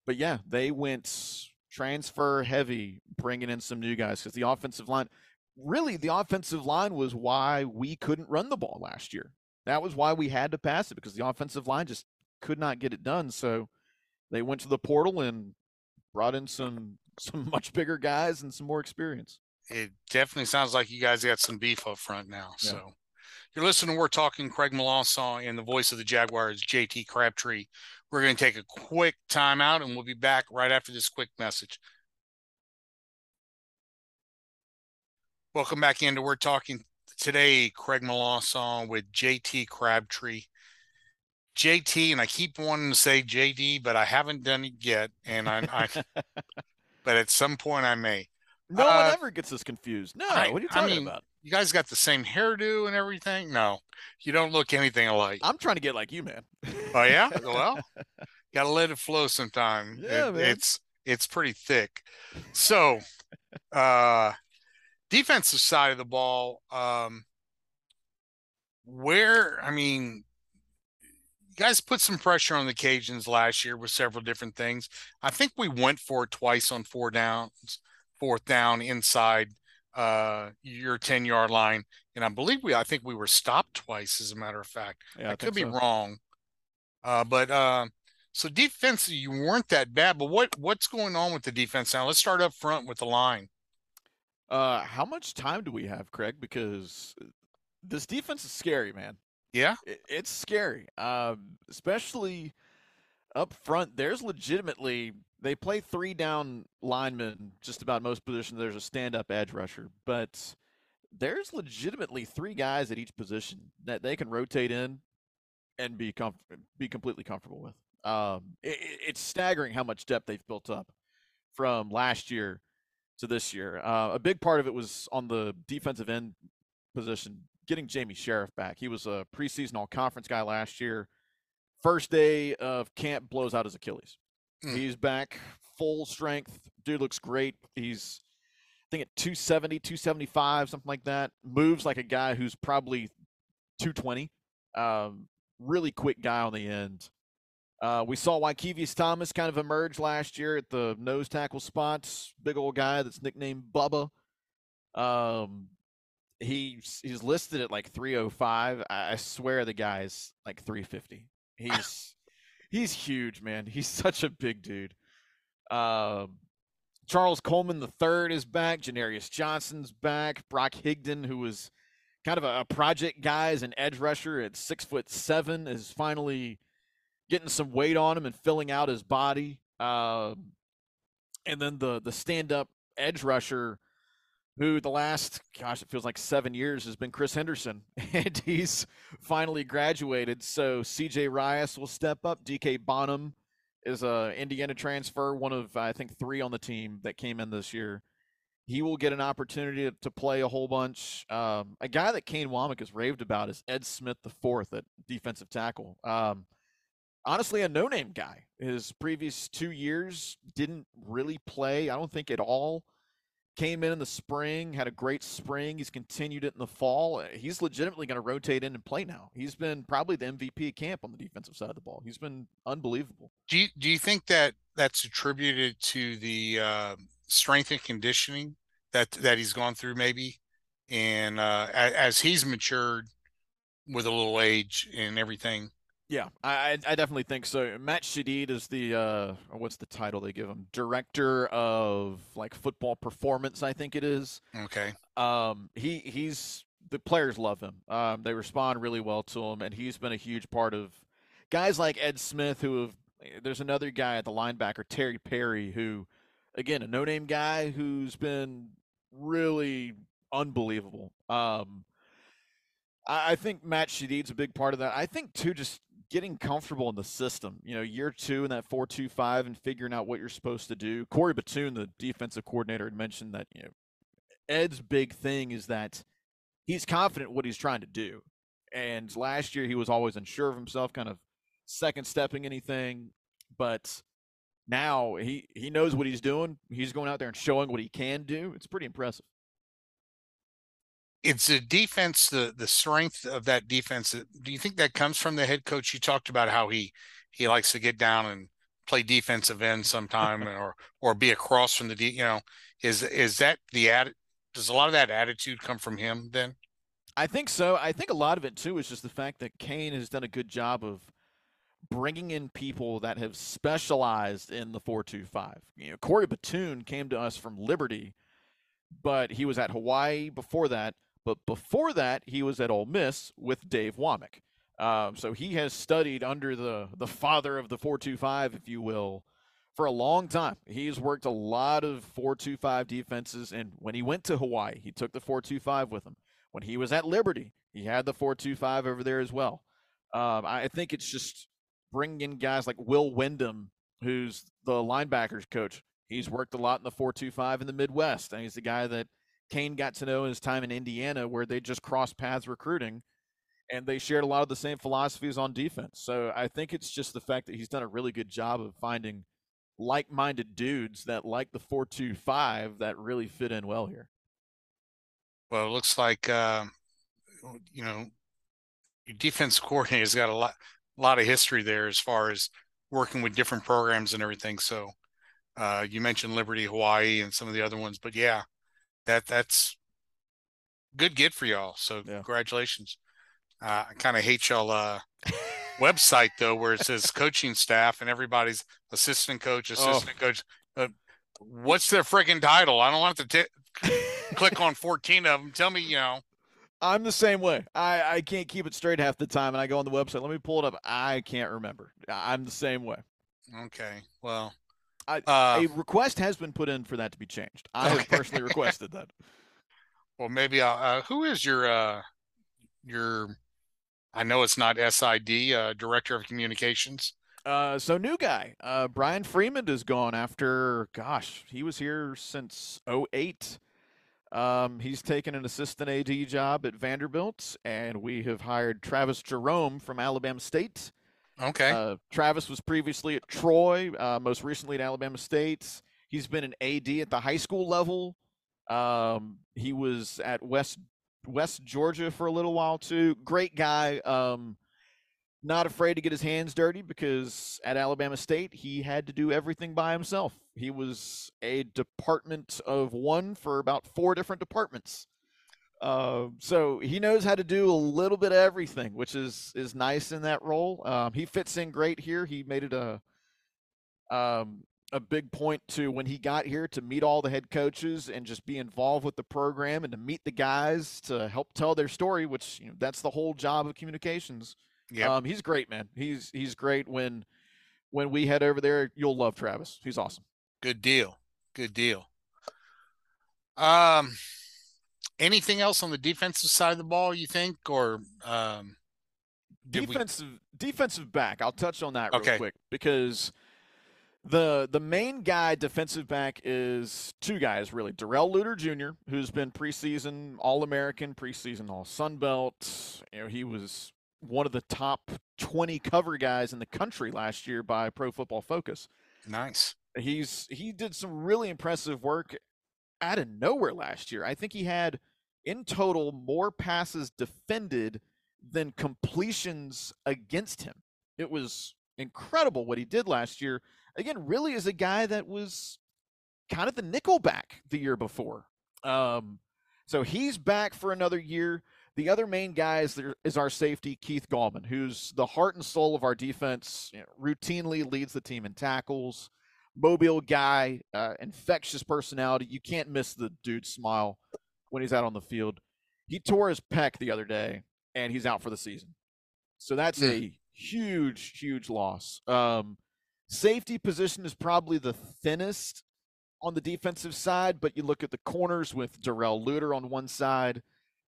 but yeah, they went transfer heavy, bringing in some new guys because the offensive line – really the offensive line was why we couldn't run the ball last year. That was why we had to pass it because the offensive line just could not get it done. So they went to the portal and brought in some some much bigger guys and some more experience. It definitely sounds like you guys got some beef up front now. Yeah. So you're listening. To We're talking Craig Melanson and the voice of the Jaguars, JT Crabtree. We're going to take a quick timeout and we'll be back right after this quick message. Welcome back into We're Talking today. Craig Melanson with JT Crabtree. JT, and I keep wanting to say JD, but I haven't done it yet. And I, I but at some point I may. No uh, one ever gets us confused. No, I, what are you talking I mean, about? You guys got the same hairdo and everything? No, you don't look anything alike. I'm trying to get like you, man. oh yeah, well, gotta let it flow sometime. Yeah, it, man. It's it's pretty thick. So, uh, defensive side of the ball, um, where I mean, you guys put some pressure on the Cajuns last year with several different things. I think we went for it twice on four downs, fourth down inside uh, your 10 yard line. And I believe we, I think we were stopped twice, as a matter of fact. Yeah, I, I could be so. wrong. Uh, but uh, so defense, you weren't that bad. But what what's going on with the defense now? Let's start up front with the line. Uh, how much time do we have, Craig? Because this defense is scary, man. Yeah, it, it's scary. Um, especially up front. There's legitimately they play three down linemen just about most positions. There's a stand up edge rusher, but there's legitimately three guys at each position that they can rotate in and be comf- be completely comfortable with. Um, it, it's staggering how much depth they've built up from last year to this year. Uh, a big part of it was on the defensive end position, getting Jamie Sheriff back. He was a preseason all conference guy last year. first day of camp blows out his Achilles. Mm. He's back full strength. Dude looks great. He's I think at 270, 275, something like that. Moves like a guy who's probably 220. Um, really quick guy on the end. Uh, we saw Wykevius Thomas kind of emerge last year at the nose tackle spots. Big old guy that's nicknamed Bubba. Um, he's he's listed at like 305. I, I swear the guy's like 350. He's he's huge, man. He's such a big dude. Um, Charles Coleman third is back. Janarius Johnson's back. Brock Higdon, who was kind of a, a project guy as an edge rusher at six foot seven, is finally getting some weight on him and filling out his body. Um, and then the the stand up edge rusher, who the last gosh it feels like seven years has been Chris Henderson, and he's finally graduated. So C.J. Rias will step up. D.K. Bonhomme is a Indiana transfer, one of I think three on the team that came in this year. He will get an opportunity to play a whole bunch. Um, a guy that Kane Wommack has raved about is Ed Smith the fourth at defensive tackle. Um, honestly, a no-name guy. His previous two years didn't really play. I don't think at all. Came in in the spring, had a great spring. He's continued it in the fall. He's legitimately going to rotate in and play now. He's been probably the MVP camp on the defensive side of the ball. He's been unbelievable. Do you do you think that that's attributed to the uh, strength and conditioning that that he's gone through, maybe, and uh, as, as he's matured with a little age and everything? Yeah, I I definitely think so. Matt Shadid is the uh, what's the title they give him? Director of like football performance, I think it is. Okay. Um, he he's the players love him. Um, they respond really well to him, and he's been a huge part of guys like Ed Smith, who have. There's another guy at the linebacker, Terry Perry, who, again, a no-name guy who's been really unbelievable. Um, I, I think Matt Shadid's a big part of that. I think too, just getting comfortable in the system. You know, year two in that four-two-five and figuring out what you're supposed to do. Corey Batoon, the defensive coordinator, had mentioned that you know Ed's big thing is that he's confident what he's trying to do. And last year he was always unsure of himself, kind of second stepping anything. But now he he knows what he's doing. He's going out there and showing what he can do. It's pretty impressive. It's a defense, the the strength of that defense. Uh, do you think that comes from the head coach? You talked about how he he likes to get down and play defensive end sometime, or or be across from the D. You know, is is that the ad? Does a lot of that attitude come from him then? I think so. I think a lot of it too is just the fact that Kane has done a good job of bringing in people that have specialized in the 425. You know, Corey Batoon came to us from Liberty, but he was at Hawaii before that. But before that, he was at Ole Miss with Dave Wommack. Um, so he has studied under the the father of the 425, if you will, for a long time. He's worked a lot of 425 defenses, and when he went to Hawaii, he took the 425 with him. When he was at Liberty, he had the 425 over there as well. Um, I think it's just bringing in guys like Will Wyndham, who's the linebackers coach. He's worked a lot in the 425 in the Midwest, and he's the guy that Kane got to know in his time in Indiana, where they just crossed paths recruiting, and they shared a lot of the same philosophies on defense. So I think it's just the fact that he's done a really good job of finding like-minded dudes that like the 425 that really fit in well here. Well, it looks like uh, you know your defense coordinator's got a lot a lot of history there as far as working with different programs and everything. So uh, you mentioned Liberty, Hawaii, and some of the other ones, but yeah, that that's good get for y'all. So yeah. congratulations. Uh, I kind of hate y'all uh, website though, where it says coaching staff and everybody's assistant coach, assistant oh. coach. Uh, what's their freaking title? I don't want to t- click on 14 of them. Tell me, you know. I'm the same way. I, I can't keep it straight half the time, and I go on the website. Let me pull it up. I can't remember. I'm the same way. Okay. Well, I, uh, a request has been put in for that to be changed. I okay. have personally requested that. Well, maybe I'll, uh, who is your uh, your? I know it's not SID uh, director of communications. Uh, so new guy, uh, Brian Freeman is gone after. Gosh, he was here since 08. Um, he's taken an assistant AD job at Vanderbilt, and we have hired Travis Jerome from Alabama State Okay. Uh, Travis was previously at Troy, uh, most recently at Alabama State. He's been an AD at the high school level. Um, he was at West West Georgia for a little while too. Great guy. Um, not afraid to get his hands dirty because at Alabama State he had to do everything by himself. He was a department of one for about four different departments. Uh, so he knows how to do a little bit of everything, which is is nice in that role. Um, he fits in great here. He made it a um, a big point to when he got here to meet all the head coaches and just be involved with the program and to meet the guys to help tell their story, which you know, that's the whole job of communications. Yeah. Um, he's great, man. He's he's great. When when we head over there, you'll love Travis. He's awesome. Good deal. Good deal. Um, anything else on the defensive side of the ball? You think, or um, did we- defensive defensive back. I'll touch on that real quick because the the main guy defensive back is two guys really. Darrell Luter Jr., who's been preseason All American, preseason All Sun Belt. You know, he was one of the top 20 cover guys in the country last year by Pro Football Focus. nice? He's he did some really impressive work out of nowhere last year. I think he had in total more passes defended than completions against him. It was incredible what he did last year. Again, really is a guy that was kind of the nickelback the year before. Um, so he's back for another year. The other main guy is, there, is our safety, Keith Gallmon, who's the heart and soul of our defense. You know, routinely leads the team in tackles. Mobile guy, uh, infectious personality. You can't miss the dude's smile when he's out on the field. He tore his pec the other day, and he's out for the season. So that's a huge, huge loss. Um, safety position is probably the thinnest on the defensive side, but you look at the corners with Darrell Luter on one side,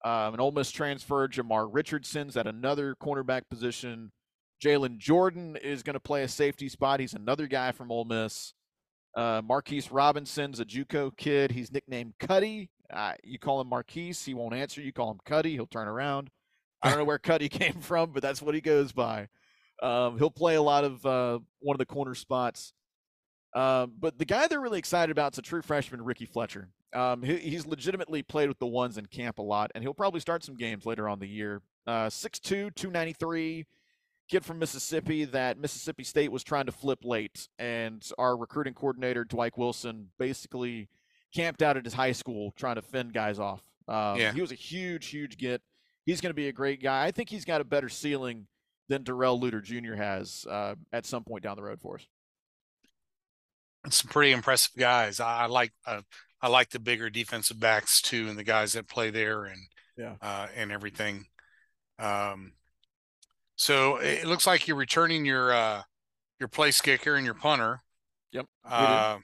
um, an Ole Miss transfer, Jamar Richardson's at another cornerback position. Jalen Jordan is going to play a safety spot. He's another guy from Ole Miss. Uh, Marquise Robinson's a JUCO kid. He's nicknamed Cuddy. Uh, you call him Marquise, he won't answer. You call him Cuddy, he'll turn around. I don't know where Cuddy came from, but that's what he goes by. Um, he'll play a lot of uh, one of the corner spots. Um, but the guy they're really excited about is a true freshman, Ricky Fletcher. Um, he, he's legitimately played with the ones in camp a lot, and he'll probably start some games later on the year. Uh, 6'2, 293, kid from Mississippi that Mississippi State was trying to flip late, and our recruiting coordinator, Dwight Wilson, basically camped out at his high school trying to fend guys off. Um, Yeah. He was a huge, huge get. He's going to be a great guy. I think he's got a better ceiling than Darrell Luter Jr. has uh, at some point down the road for us. Some pretty impressive guys. I, I like uh, I like the bigger defensive backs too, and the guys that play there and Yeah. uh, and everything. Um, so it looks like you're returning your uh, your place kicker and your punter. Yep. Uh,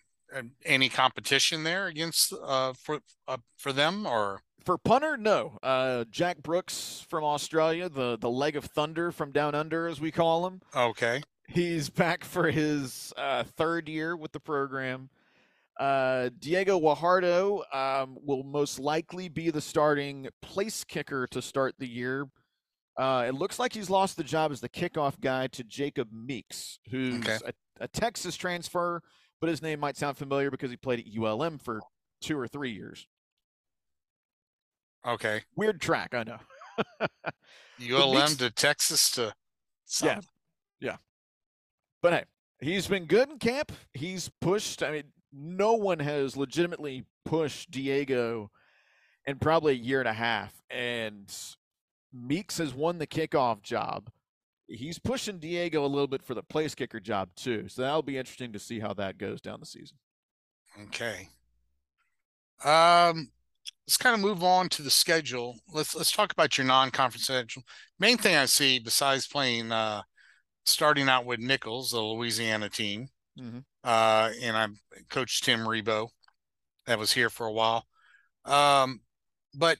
any competition there against uh, for uh, for them or For punter, no. Uh, Jack Brooks from Australia, the the leg of thunder from down under, as we call him. okay? He's back for his uh, third year with the program. Uh, Diego Guajardo um, will most likely be the starting place kicker to start the year. Uh, it looks like he's lost the job as the kickoff guy to Jacob Meeks, who's Okay. a, a Texas transfer, but his name might sound familiar because he played at ULM for two or three years. Okay. Weird track, I know. ULM Meeks- to Texas to Yeah. South. But hey, he's been good in camp. He's pushed. I mean, no one has legitimately pushed Diego in probably a year and a half. And Meeks has won the kickoff job. He's pushing Diego a little bit for the place kicker job too. So that'll be interesting to see how that goes down the season. Okay. Um, let's kind of move on to the schedule. Let's let's talk about your non-conference schedule. Main thing I see besides playing, uh, starting out with Nicholls, the Louisiana team, Mhm. uh, and I'm Coach Tim Rebowe, that was here for a while. Um, but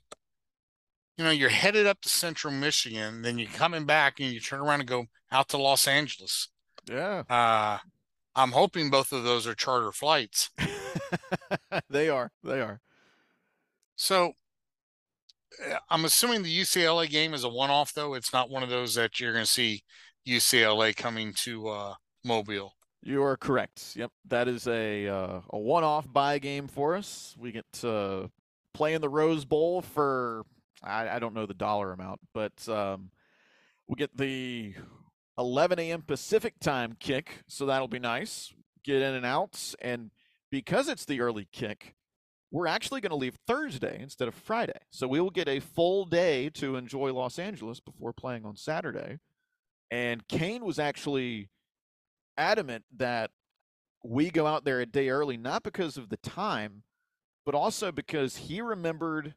you know, you're headed up to Central Michigan, then you're coming back and you turn around and go out to Los Angeles. Yeah, Uh, I'm hoping both of those are charter flights. they are. They are. So uh, I'm assuming the UCLA game is a one-off, though. It's not one of those that you're going to see UCLA coming to uh, Mobile. You are correct. Yep, that is a uh, a one-off buy game for us. We get to play in the Rose Bowl for I, I don't know the dollar amount, but um, we get the 11 a.m. Pacific time kick, so that'll be nice. Get in and out, and because it's the early kick, we're actually going to leave Thursday instead of Friday. So we will get a full day to enjoy Los Angeles before playing on Saturday. And Kane was actually adamant that we go out there a day early, not because of the time, but also because he remembered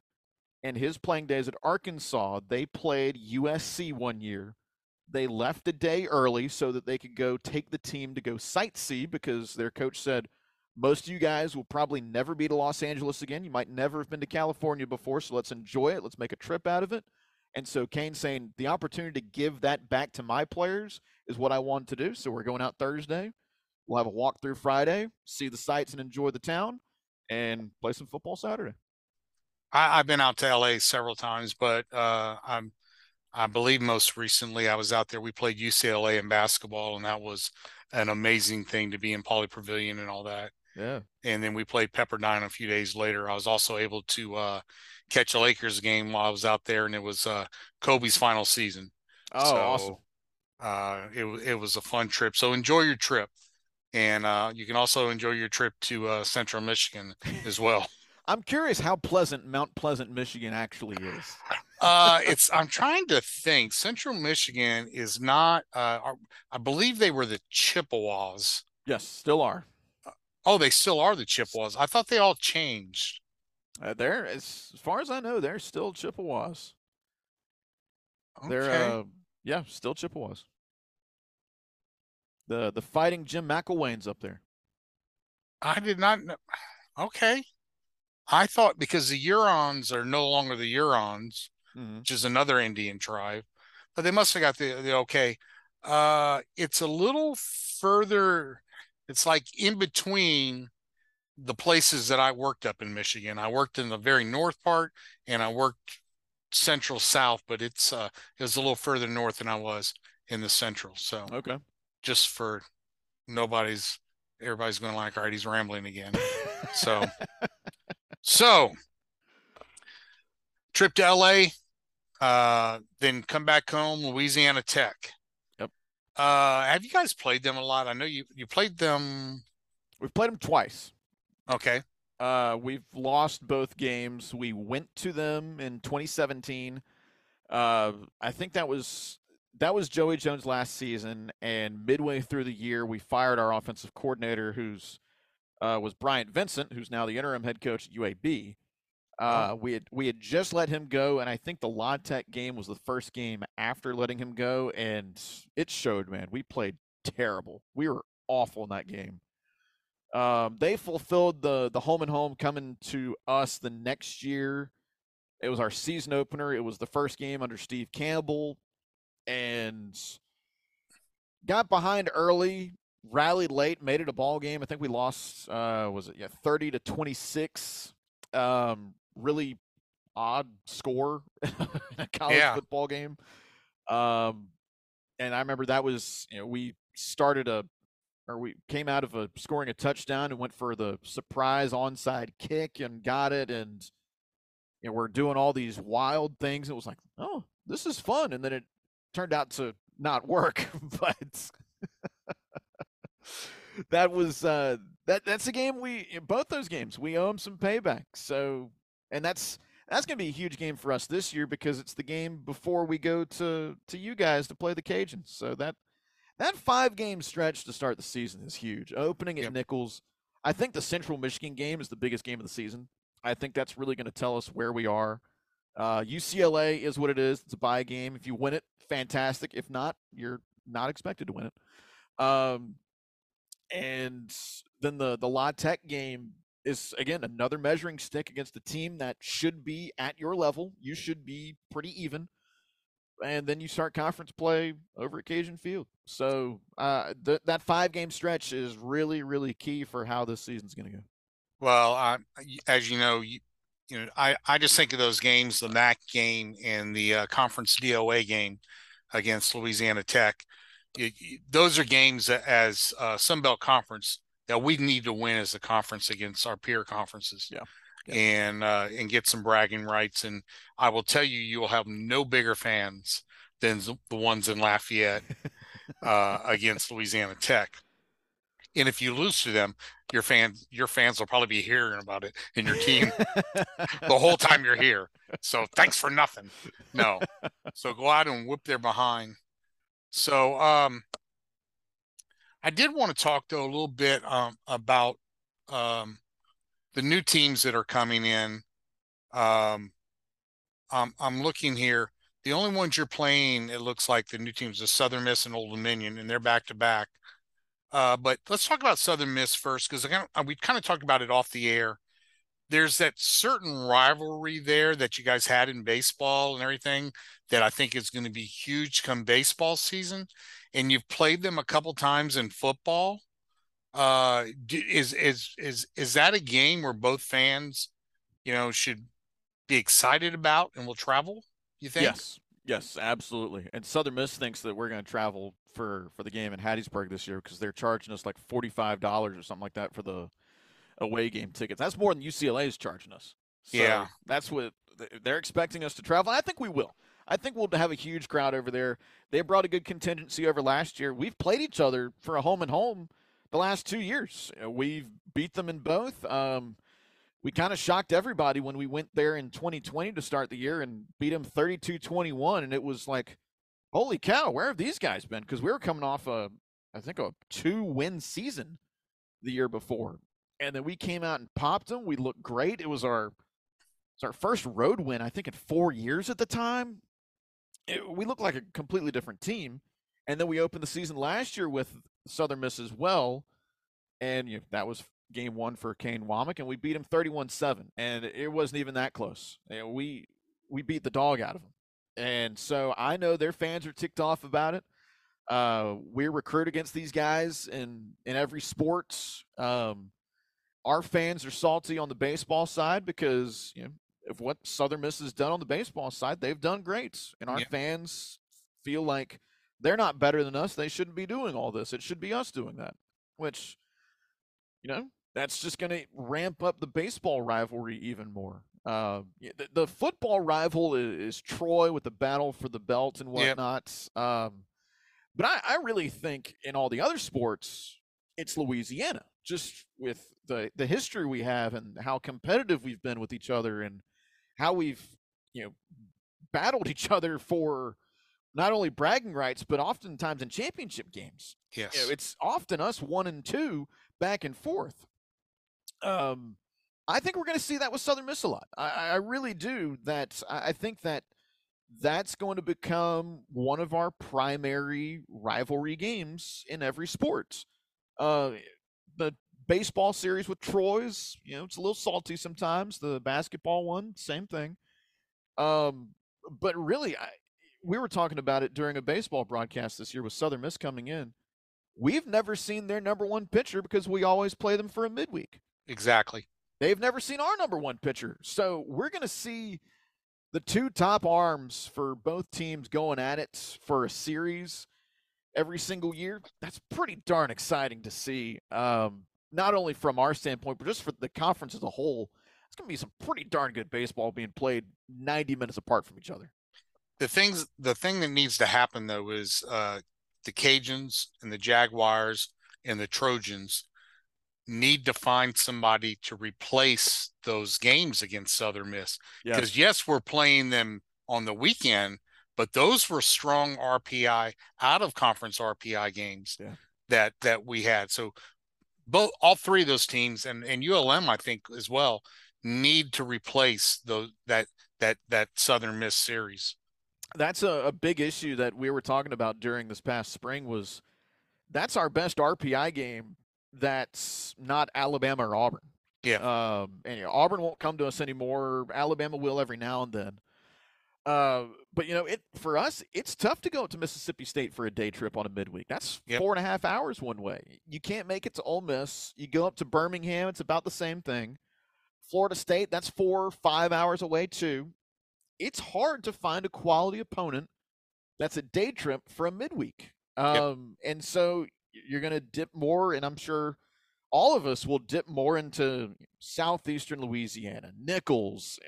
in his playing days at Arkansas, they played USC one year. They left a day early so that they could go take the team to go sightsee because their coach said, most of you guys will probably never be to Los Angeles again. You might never have been to California before, so let's enjoy it. Let's make a trip out of it. And so Kane's saying the opportunity to give that back to my players is what I want to do. So we're going out Thursday. We'll have a walkthrough Friday, see the sights and enjoy the town, and play some football Saturday. I, have been out to LA several times, but uh, I'm I believe most recently I was out there. We played UCLA in basketball, and that was an amazing thing to be in Pauley Pavilion and all that. Yeah. And then we played Pepperdine a few days later. I was also able to uh, catch a Lakers game while I was out there, and it was uh, Kobe's final season. Oh, so, awesome! Uh, it it was a fun trip. So enjoy your trip, and uh, you can also enjoy your trip to uh, Central Michigan as well. I'm curious how pleasant Mount Pleasant, Michigan actually is. uh, it's I'm trying to think. Central Michigan is not. Uh, I believe they were the Chippewas. Yes, still are. Oh, they still are the Chippewas. I thought they all changed. Uh, they're as, as far as I know, they're still Chippewas. Okay. They're uh, yeah, still Chippewas. The the fighting Jim McElwain's up there. I did not know. Okay. I thought because the Hurons are no longer the Hurons, mm-hmm. which is another Indian tribe, but they must have got the, the okay. Uh, it's a little further. It's like in between the places that I worked up in Michigan. I worked in the very north part and I worked central south, but it's uh it was a little further north than I was in the central. So okay. Just for nobody's everybody's going to like, all right, he's rambling again. so so trip to LA, uh, then come back home, Louisiana Tech. Yep. Uh, have you guys played them a lot? I know you you played them. We've played them twice. Okay. Uh, we've lost both games. We went to them in 2017. Uh, I think that was that was Joey Jones last season, and midway through the year, we fired our offensive coordinator, who's uh, was Bryant Vincent, who's now the interim head coach at UAB. Uh, oh. We had we had just let him go, and I think the La Tech game was the first game after letting him go, and it showed. Man, we played terrible. We were awful in that game. Um, they fulfilled the the home and home coming to us the next year. It was our season opener. It was the first game under Steve Campbell, and got behind early, rallied late, made it a ball game. I think we lost. Uh, was it yeah, thirty to twenty six. Um, really odd score in a college yeah. football game. Um, and I remember that was you know we started a or we came out of a scoring a touchdown and went for the surprise onside kick and got it and you know, we're doing all these wild things. It was like, oh, this is fun. And then it turned out to not work. but that was uh that that's a game we both those games we owe them some payback. So and that's that's going to be a huge game for us this year because it's the game before we go to to you guys to play the Cajuns. So that that five game stretch to start the season is huge. Opening at yep. Nicholls, I think the Central Michigan game is the biggest game of the season. I think that's really going to tell us where we are. Uh, UCLA is what it is. It's a buy game. If you win it, fantastic. If not, you're not expected to win it. Um, and then the the La Tech game is again another measuring stick against a team that should be at your level. You should be pretty even and then you start conference play over at Cajun Field. So uh, th- that five game stretch is really, really key for how this season's going to go. Well, uh, as you know, you, you, know, I, I just think of those games, the MAC game and the uh, conference DOA game against Louisiana Tech. Those are games that, as uh, Sun Belt Conference that we need to win as a conference against our peer conferences. Yeah. yeah. And uh, and get some bragging rights. And I will tell you, you will have no bigger fans than the ones in Lafayette uh, against Louisiana Tech. And if you lose to them, your fans your fans will probably be hearing about it in your team the whole time you're here. So thanks for nothing. No. So go out and whip their behind. So um I did want to talk though a little bit um, about um, the new teams that are coming in. Um, I'm, I'm looking here. The only ones you're playing, it looks like the new teams are Southern Miss and Old Dominion, and they're back to back. Uh, but let's talk about Southern Miss first, because we kind of talked about it off the air. There's that certain rivalry there that you guys had in baseball and everything that I think is going to be huge come baseball season and you've played them a couple times in football, uh, is is is is that a game where both fans, you know, should be excited about and will travel? You think? Yes, yes, absolutely. And Southern Miss thinks that we're going to travel for for the game in Hattiesburg this year because they're charging us like forty five dollars or something like that for the away game tickets. That's more than UCLA is charging us. So yeah, that's what they're expecting us to travel. I think we will. I think we'll have a huge crowd over there. They brought a good contingency over last year. We've played each other for a home and home the last two years. We've beat them in both. Um, we kind of shocked everybody when we went there in 2020 to start the year and beat them 32 21. And it was like, holy cow, where have these guys been? Because we were coming off a, I think, a two win season the year before. And then we came out and popped them. We looked great. It was our. It's our first road win, I think, in four years at the time it, we looked like a completely different team. And then we opened the season last year with Southern Miss as well, and you know, that was game one for Kane Wommack, and we beat him 31-7, and it wasn't even that close. We we beat the dog out of them, and so I know their fans are ticked off about it. Uh, we recruit against these guys in in every sport. Um, our fans are salty on the baseball side because you know of what Southern Miss has done on the baseball side, they've done great. And our yeah. fans feel like they're not better than us. They shouldn't be doing all this. It should be us doing that, which, you know, that's just going to ramp up the baseball rivalry even more. Uh, the, the, football rival is, is, Troy with the battle for the belt and whatnot. Yep. Um, but I, I really think in all the other sports, it's Louisiana, just with the the history we have and how competitive we've been with each other and how we've you know battled each other for not only bragging rights but oftentimes in championship games. Yes, you know, it's often us one and two back and forth. Um, I think we're going to see that with Southern Miss a lot. I, I really do. That I think that that's going to become one of our primary rivalry games in every sport. Uh, the baseball series with Troy's, you know, it's a little salty sometimes. The basketball one, same thing. Um, but really, I, we were talking about it during a baseball broadcast this year with Southern Miss coming in. We've never seen their number one pitcher because we always play them for a midweek. Exactly. They've never seen our number one pitcher. So we're going to see the two top arms for both teams going at it for a series every single year. That's pretty darn exciting to see. Um, not only from our standpoint, but just for the conference as a whole, it's going to be some pretty darn good baseball being played 90 minutes apart from each other. The things, the thing that needs to happen though is uh, the Cajuns and the Jaguars and the Trojans need to find somebody to replace those games against Southern Miss. Because yes. yes, we're playing them on the weekend, but those were strong RPI out of conference RPI games yeah. that that we had. So both all three of those teams and and ULM I think as well need to replace those that that that Southern Miss series. That's a, a big issue that we were talking about during this past spring was that's our best RPI game that's not Alabama or Auburn. Yeah. Um, and Auburn won't come to us anymore. Alabama will every now and then. Uh, but you know, it for us, it's tough to go to Mississippi State for a day trip on a midweek. That's yep. four and a half hours one way. You can't make it to Ole Miss. You go up to Birmingham, it's about the same thing. Florida State, that's four, five hours away too. It's hard to find a quality opponent that's a day trip for a midweek. Um, yep. and so you're going to dip more, and I'm sure all of us will dip more into southeastern Louisiana, Nicholls.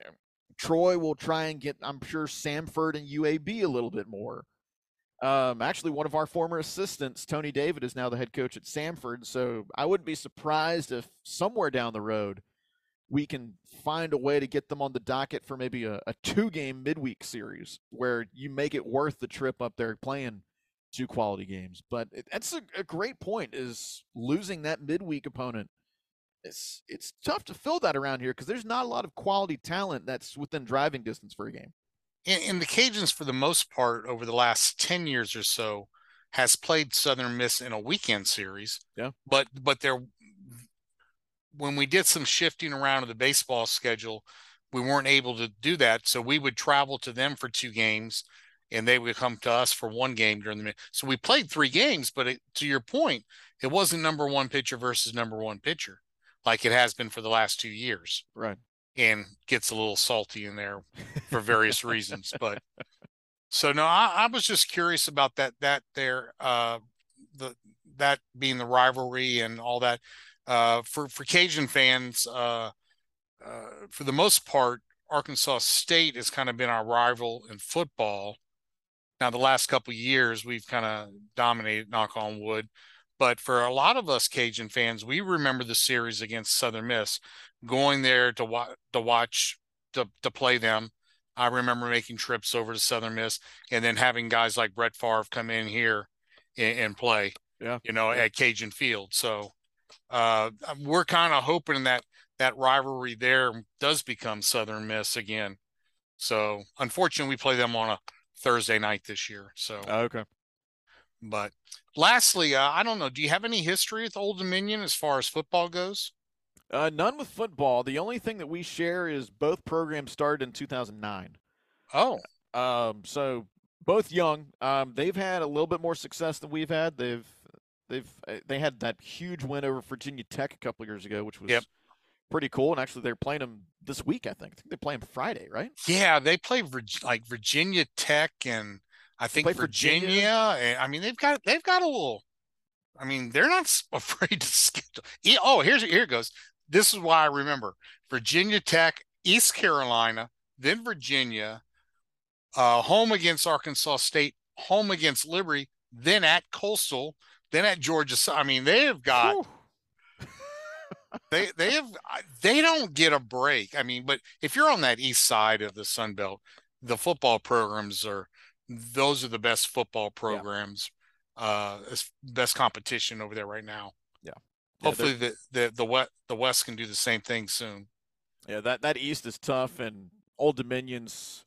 Troy will try and get, I'm sure, Samford and UAB a little bit more. Um, actually, one of our former assistants, Tony David, is now the head coach at Samford. So I wouldn't be surprised if somewhere down the road we can find a way to get them on the docket for maybe a, a two game midweek series where you make it worth the trip up there playing two quality games. But it, that's a, a great point is losing that midweek opponent. It's, it's tough to fill that around here because there's not a lot of quality talent that's within driving distance for a game. And, and the Cajuns, for the most part, over the last 10 years or so, has played Southern Miss in a weekend series. Yeah. But but they're when we did some shifting around of the baseball schedule, we weren't able to do that. So we would travel to them for two games and they would come to us for one game during the so we played three games but it, to your point it wasn't number one pitcher versus number one pitcher like it has been for the last two years right and gets a little salty in there for various reasons but so no I, I, was just curious about that that there uh the that being the rivalry and all that uh, for for Cajun fans, uh, uh, for the most part, Arkansas State has kind of been our rival in football. Now, the last couple years, we've kind of dominated, knock on wood. But for a lot of us Cajun fans, we remember the series against Southern Miss, going there to watch to watch to to play them. I remember making trips over to Southern Miss and then having guys like Brett Favre come in here and, and play. Yeah, you know, yeah. at Cajun Field. So uh, we're kind of hoping that that rivalry there does become Southern Miss again. So unfortunately, we play them on a Thursday night this year. So okay. But lastly, uh, I don't know. Do you have any history with Old Dominion as far as football goes? Uh, none with football. The only thing that we share is both programs started in 2009. Oh, um, so both young. Um, they've had a little bit more success than we've had. They've They've uh, they had that huge win over Virginia Tech a couple years ago, which was yep. pretty cool. And actually, they're playing them this week. I think. I think they play them Friday, right? Yeah, they play like Virginia Tech and I think Virginia. Virginia. And, I mean, they've got they've got a little. I mean, they're not afraid to schedule. Oh, here's here it goes. This is why I remember Virginia Tech, East Carolina, then Virginia, uh, home against Arkansas State, home against Liberty, then at Coastal, then at Georgia, I mean, they have got they they have they don't get a break. I mean, but if you're on that east side of the Sun Belt, the football programs are those are the best football programs, yeah. uh, best competition over there right now. Yeah. Hopefully the, the the west the West can do the same thing soon. Yeah, that that East is tough, and Old Dominion's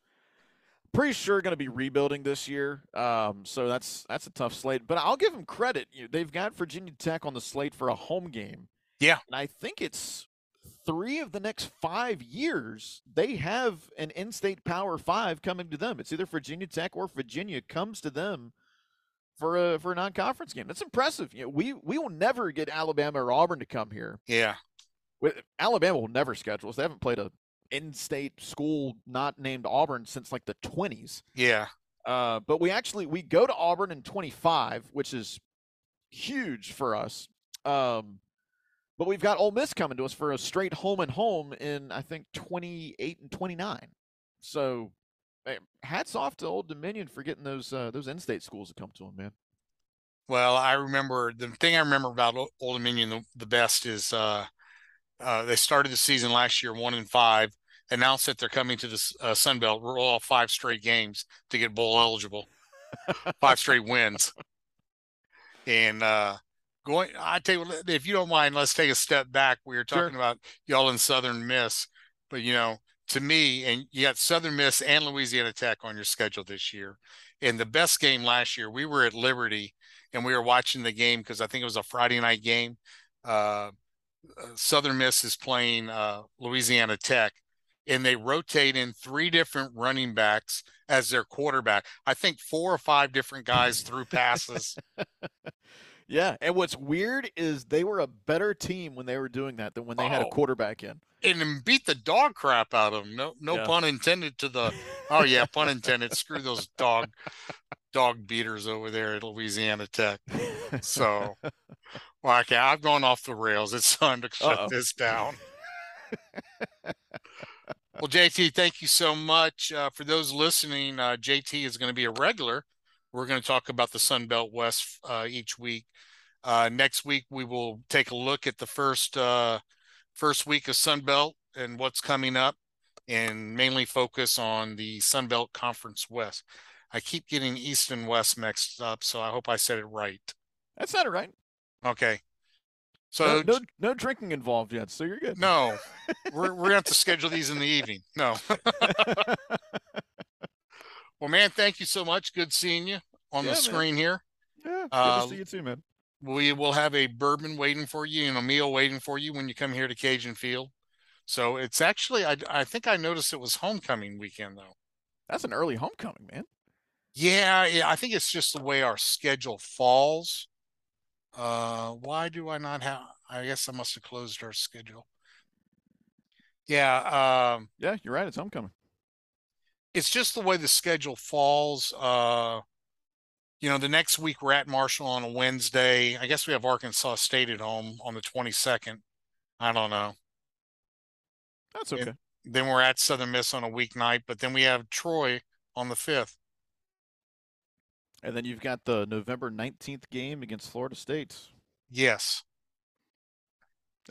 pretty sure going to be rebuilding this year. Um, so that's that's a tough slate. But I'll give them credit. They've got Virginia Tech on the slate for a home game. Yeah, and I think it's three of the next five years they have an in-state Power Five coming to them. It's either Virginia Tech or Virginia comes to them for a for a non-conference game. That's impressive. You know, we we will never get Alabama or Auburn to come here. Yeah. Alabama will never schedule us. They haven't played a in-state school not named Auburn since like the 20s. Yeah. Uh, but we actually we go to Auburn in 25, which is huge for us. Um, but we've got Ole Miss coming to us for a straight home and home in I think 28 and 29. So, hats off to Old Dominion for getting those uh, those in-state schools to come to them, man. Well, I remember the thing I remember about Old Dominion the, the best is uh, uh, they started the season last year one and five, announced that they're coming to the uh, Sun Belt, roll off five straight games to get bowl eligible, five straight wins. And uh, going, I tell you, if you don't mind, let's take a step back. We were talking sure. about y'all in Southern Miss, but you know, to me, and you got Southern Miss and Louisiana Tech on your schedule this year. And the best game last year, we were at Liberty and we were watching the game because I think it was a Friday night game. Uh, uh Southern Miss is playing uh, Louisiana Tech, and they rotate in three different running backs as their quarterback. I think four or five different guys threw passes. yeah, and what's weird is they were a better team when they were doing that than when they oh, had a oh. quarterback in. And beat the dog crap out of them. No, no yeah. pun intended to the. Oh yeah, pun intended. Screw those dog. dog beaters over there at Louisiana Tech. So, well, okay, I've gone off the rails. It's time to shut Uh-oh. this down. well, JT, thank you so much. Uh, for those listening, uh, JT is going to be a regular. We're going to talk about the Sun Belt West uh, each week. Uh, next week, we will take a look at the first uh, first week of Sun Belt and what's coming up, and mainly focus on the Sun Belt Conference West. I keep getting East and West mixed up, so I hope I said it right. That's that sounded right. Okay. So no, no, no drinking involved yet, so you're good. No, we're we're gonna have to schedule these in the evening. No. well, man, thank you so much. Good seeing you on yeah, the screen man. here. Yeah, good uh, to see you too, man. We will have a bourbon waiting for you and a meal waiting for you when you come here to Cajun Field. So it's actually, I I think I noticed it was homecoming weekend though. That's an early homecoming, man. Yeah, yeah, I think it's just the way our schedule falls. Uh, why do I not have? I guess I must have closed our schedule. Yeah. Um, yeah, you're right. It's homecoming. It's just the way the schedule falls. Uh, you know, the next week we're at Marshall on a Wednesday. I guess we have Arkansas State at home on the 22nd. I don't know. That's okay. And then we're at Southern Miss on a weeknight, but then we have Troy on the 5th. And then you've got the November 19th game against Florida State. Yes.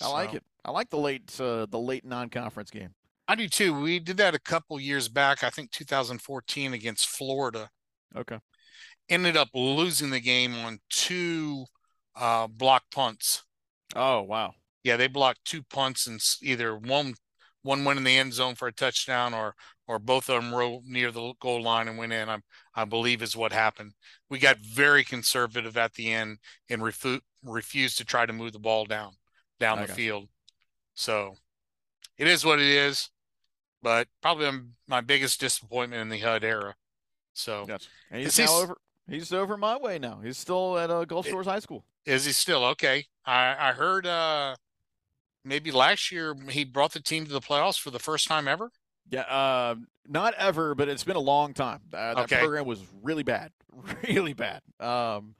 I so, like it. I like the late uh, the late non-conference game. I do too. We did that a couple years back, I think 2014 against Florida. Okay. Ended up losing the game on two uh, block punts. Oh, wow. Yeah, they blocked two punts and either one one went in the end zone for a touchdown or or both of them rolled near the goal line and went in. I, I believe is what happened. We got very conservative at the end and refu- refused to try to move the ball down down the field. So it is what it is, but probably my biggest disappointment in the Hud era. So gotcha. and he's now over. He's over my way now. He's still at uh, Gulf Shores it, High School. Is he still okay? I I heard uh maybe last year he brought the team to the playoffs for the first time ever. Yeah, uh, not ever, but it's been a long time. Uh, that okay. program was really bad, really bad. Um,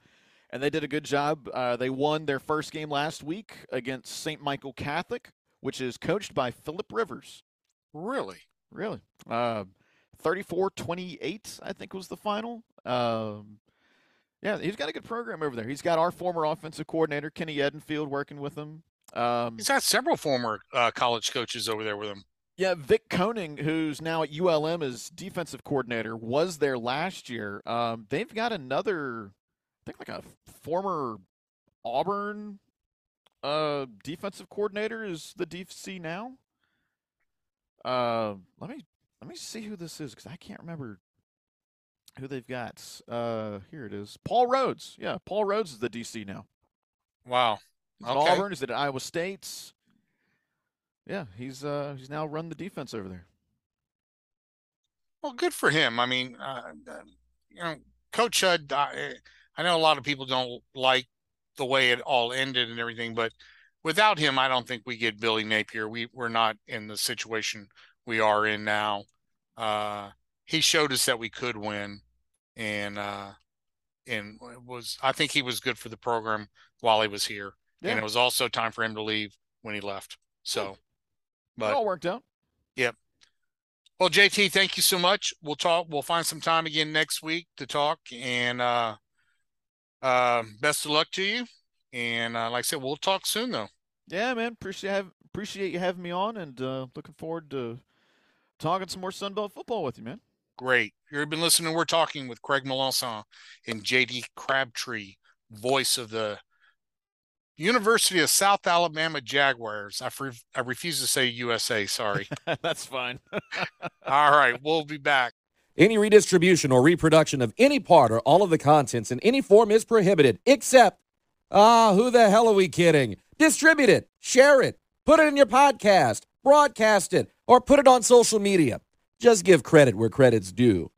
and they did a good job. Uh, they won their first game last week against St. Michael Catholic, which is coached by Philip Rivers. Really? Really. Uh, 34-28, I think was the final. Um, yeah, he's got a good program over there. He's got our former offensive coordinator Kenny Edenfield working with him. Um, he's got several former uh, college coaches over there with him. Yeah, Vic Koenning, who's now at ULM as defensive coordinator, was there last year. Um, they've got another, I think, like a former Auburn uh, defensive coordinator is the DC now. Uh, let me let me see who this is because I can't remember who they've got. Uh, here it is, Paul Rhoads. Yeah, Paul Rhoads is the DC now. Wow. Okay. Auburn is at Iowa State's. Yeah, he's uh he's now run the defense over there. Well, good for him. I mean, uh, uh you know, Coach Hud. I, I know a lot of people don't like the way it all ended and everything, but without him, I don't think we get Billy Napier. We we're not in the situation we are in now. Uh, he showed us that we could win, and uh, and was I think he was good for the program while he was here, yeah. and it was also time for him to leave when he left. So. But it all worked out. Yep. Well, JT, thank you so much. We'll talk. We'll find some time again next week to talk. And uh, uh, best of luck to you. And uh, like I said, we'll talk soon, though. Yeah, man. Appreciate have, appreciate you having me on, and uh, looking forward to talking some more Sunbelt football with you, man. Great. You've been listening. We're talking with Craig Melanson and JT Crabtree, voice of the University of South Alabama Jaguars. I, I refuse to say USA. Sorry. That's fine. all right. We'll be back. Any redistribution or reproduction of any part or all of the contents in any form is prohibited, except, ah, who the hell are we kidding? Distribute it, share it, put it in your podcast, broadcast it, or put it on social media. Just give credit where credit's due.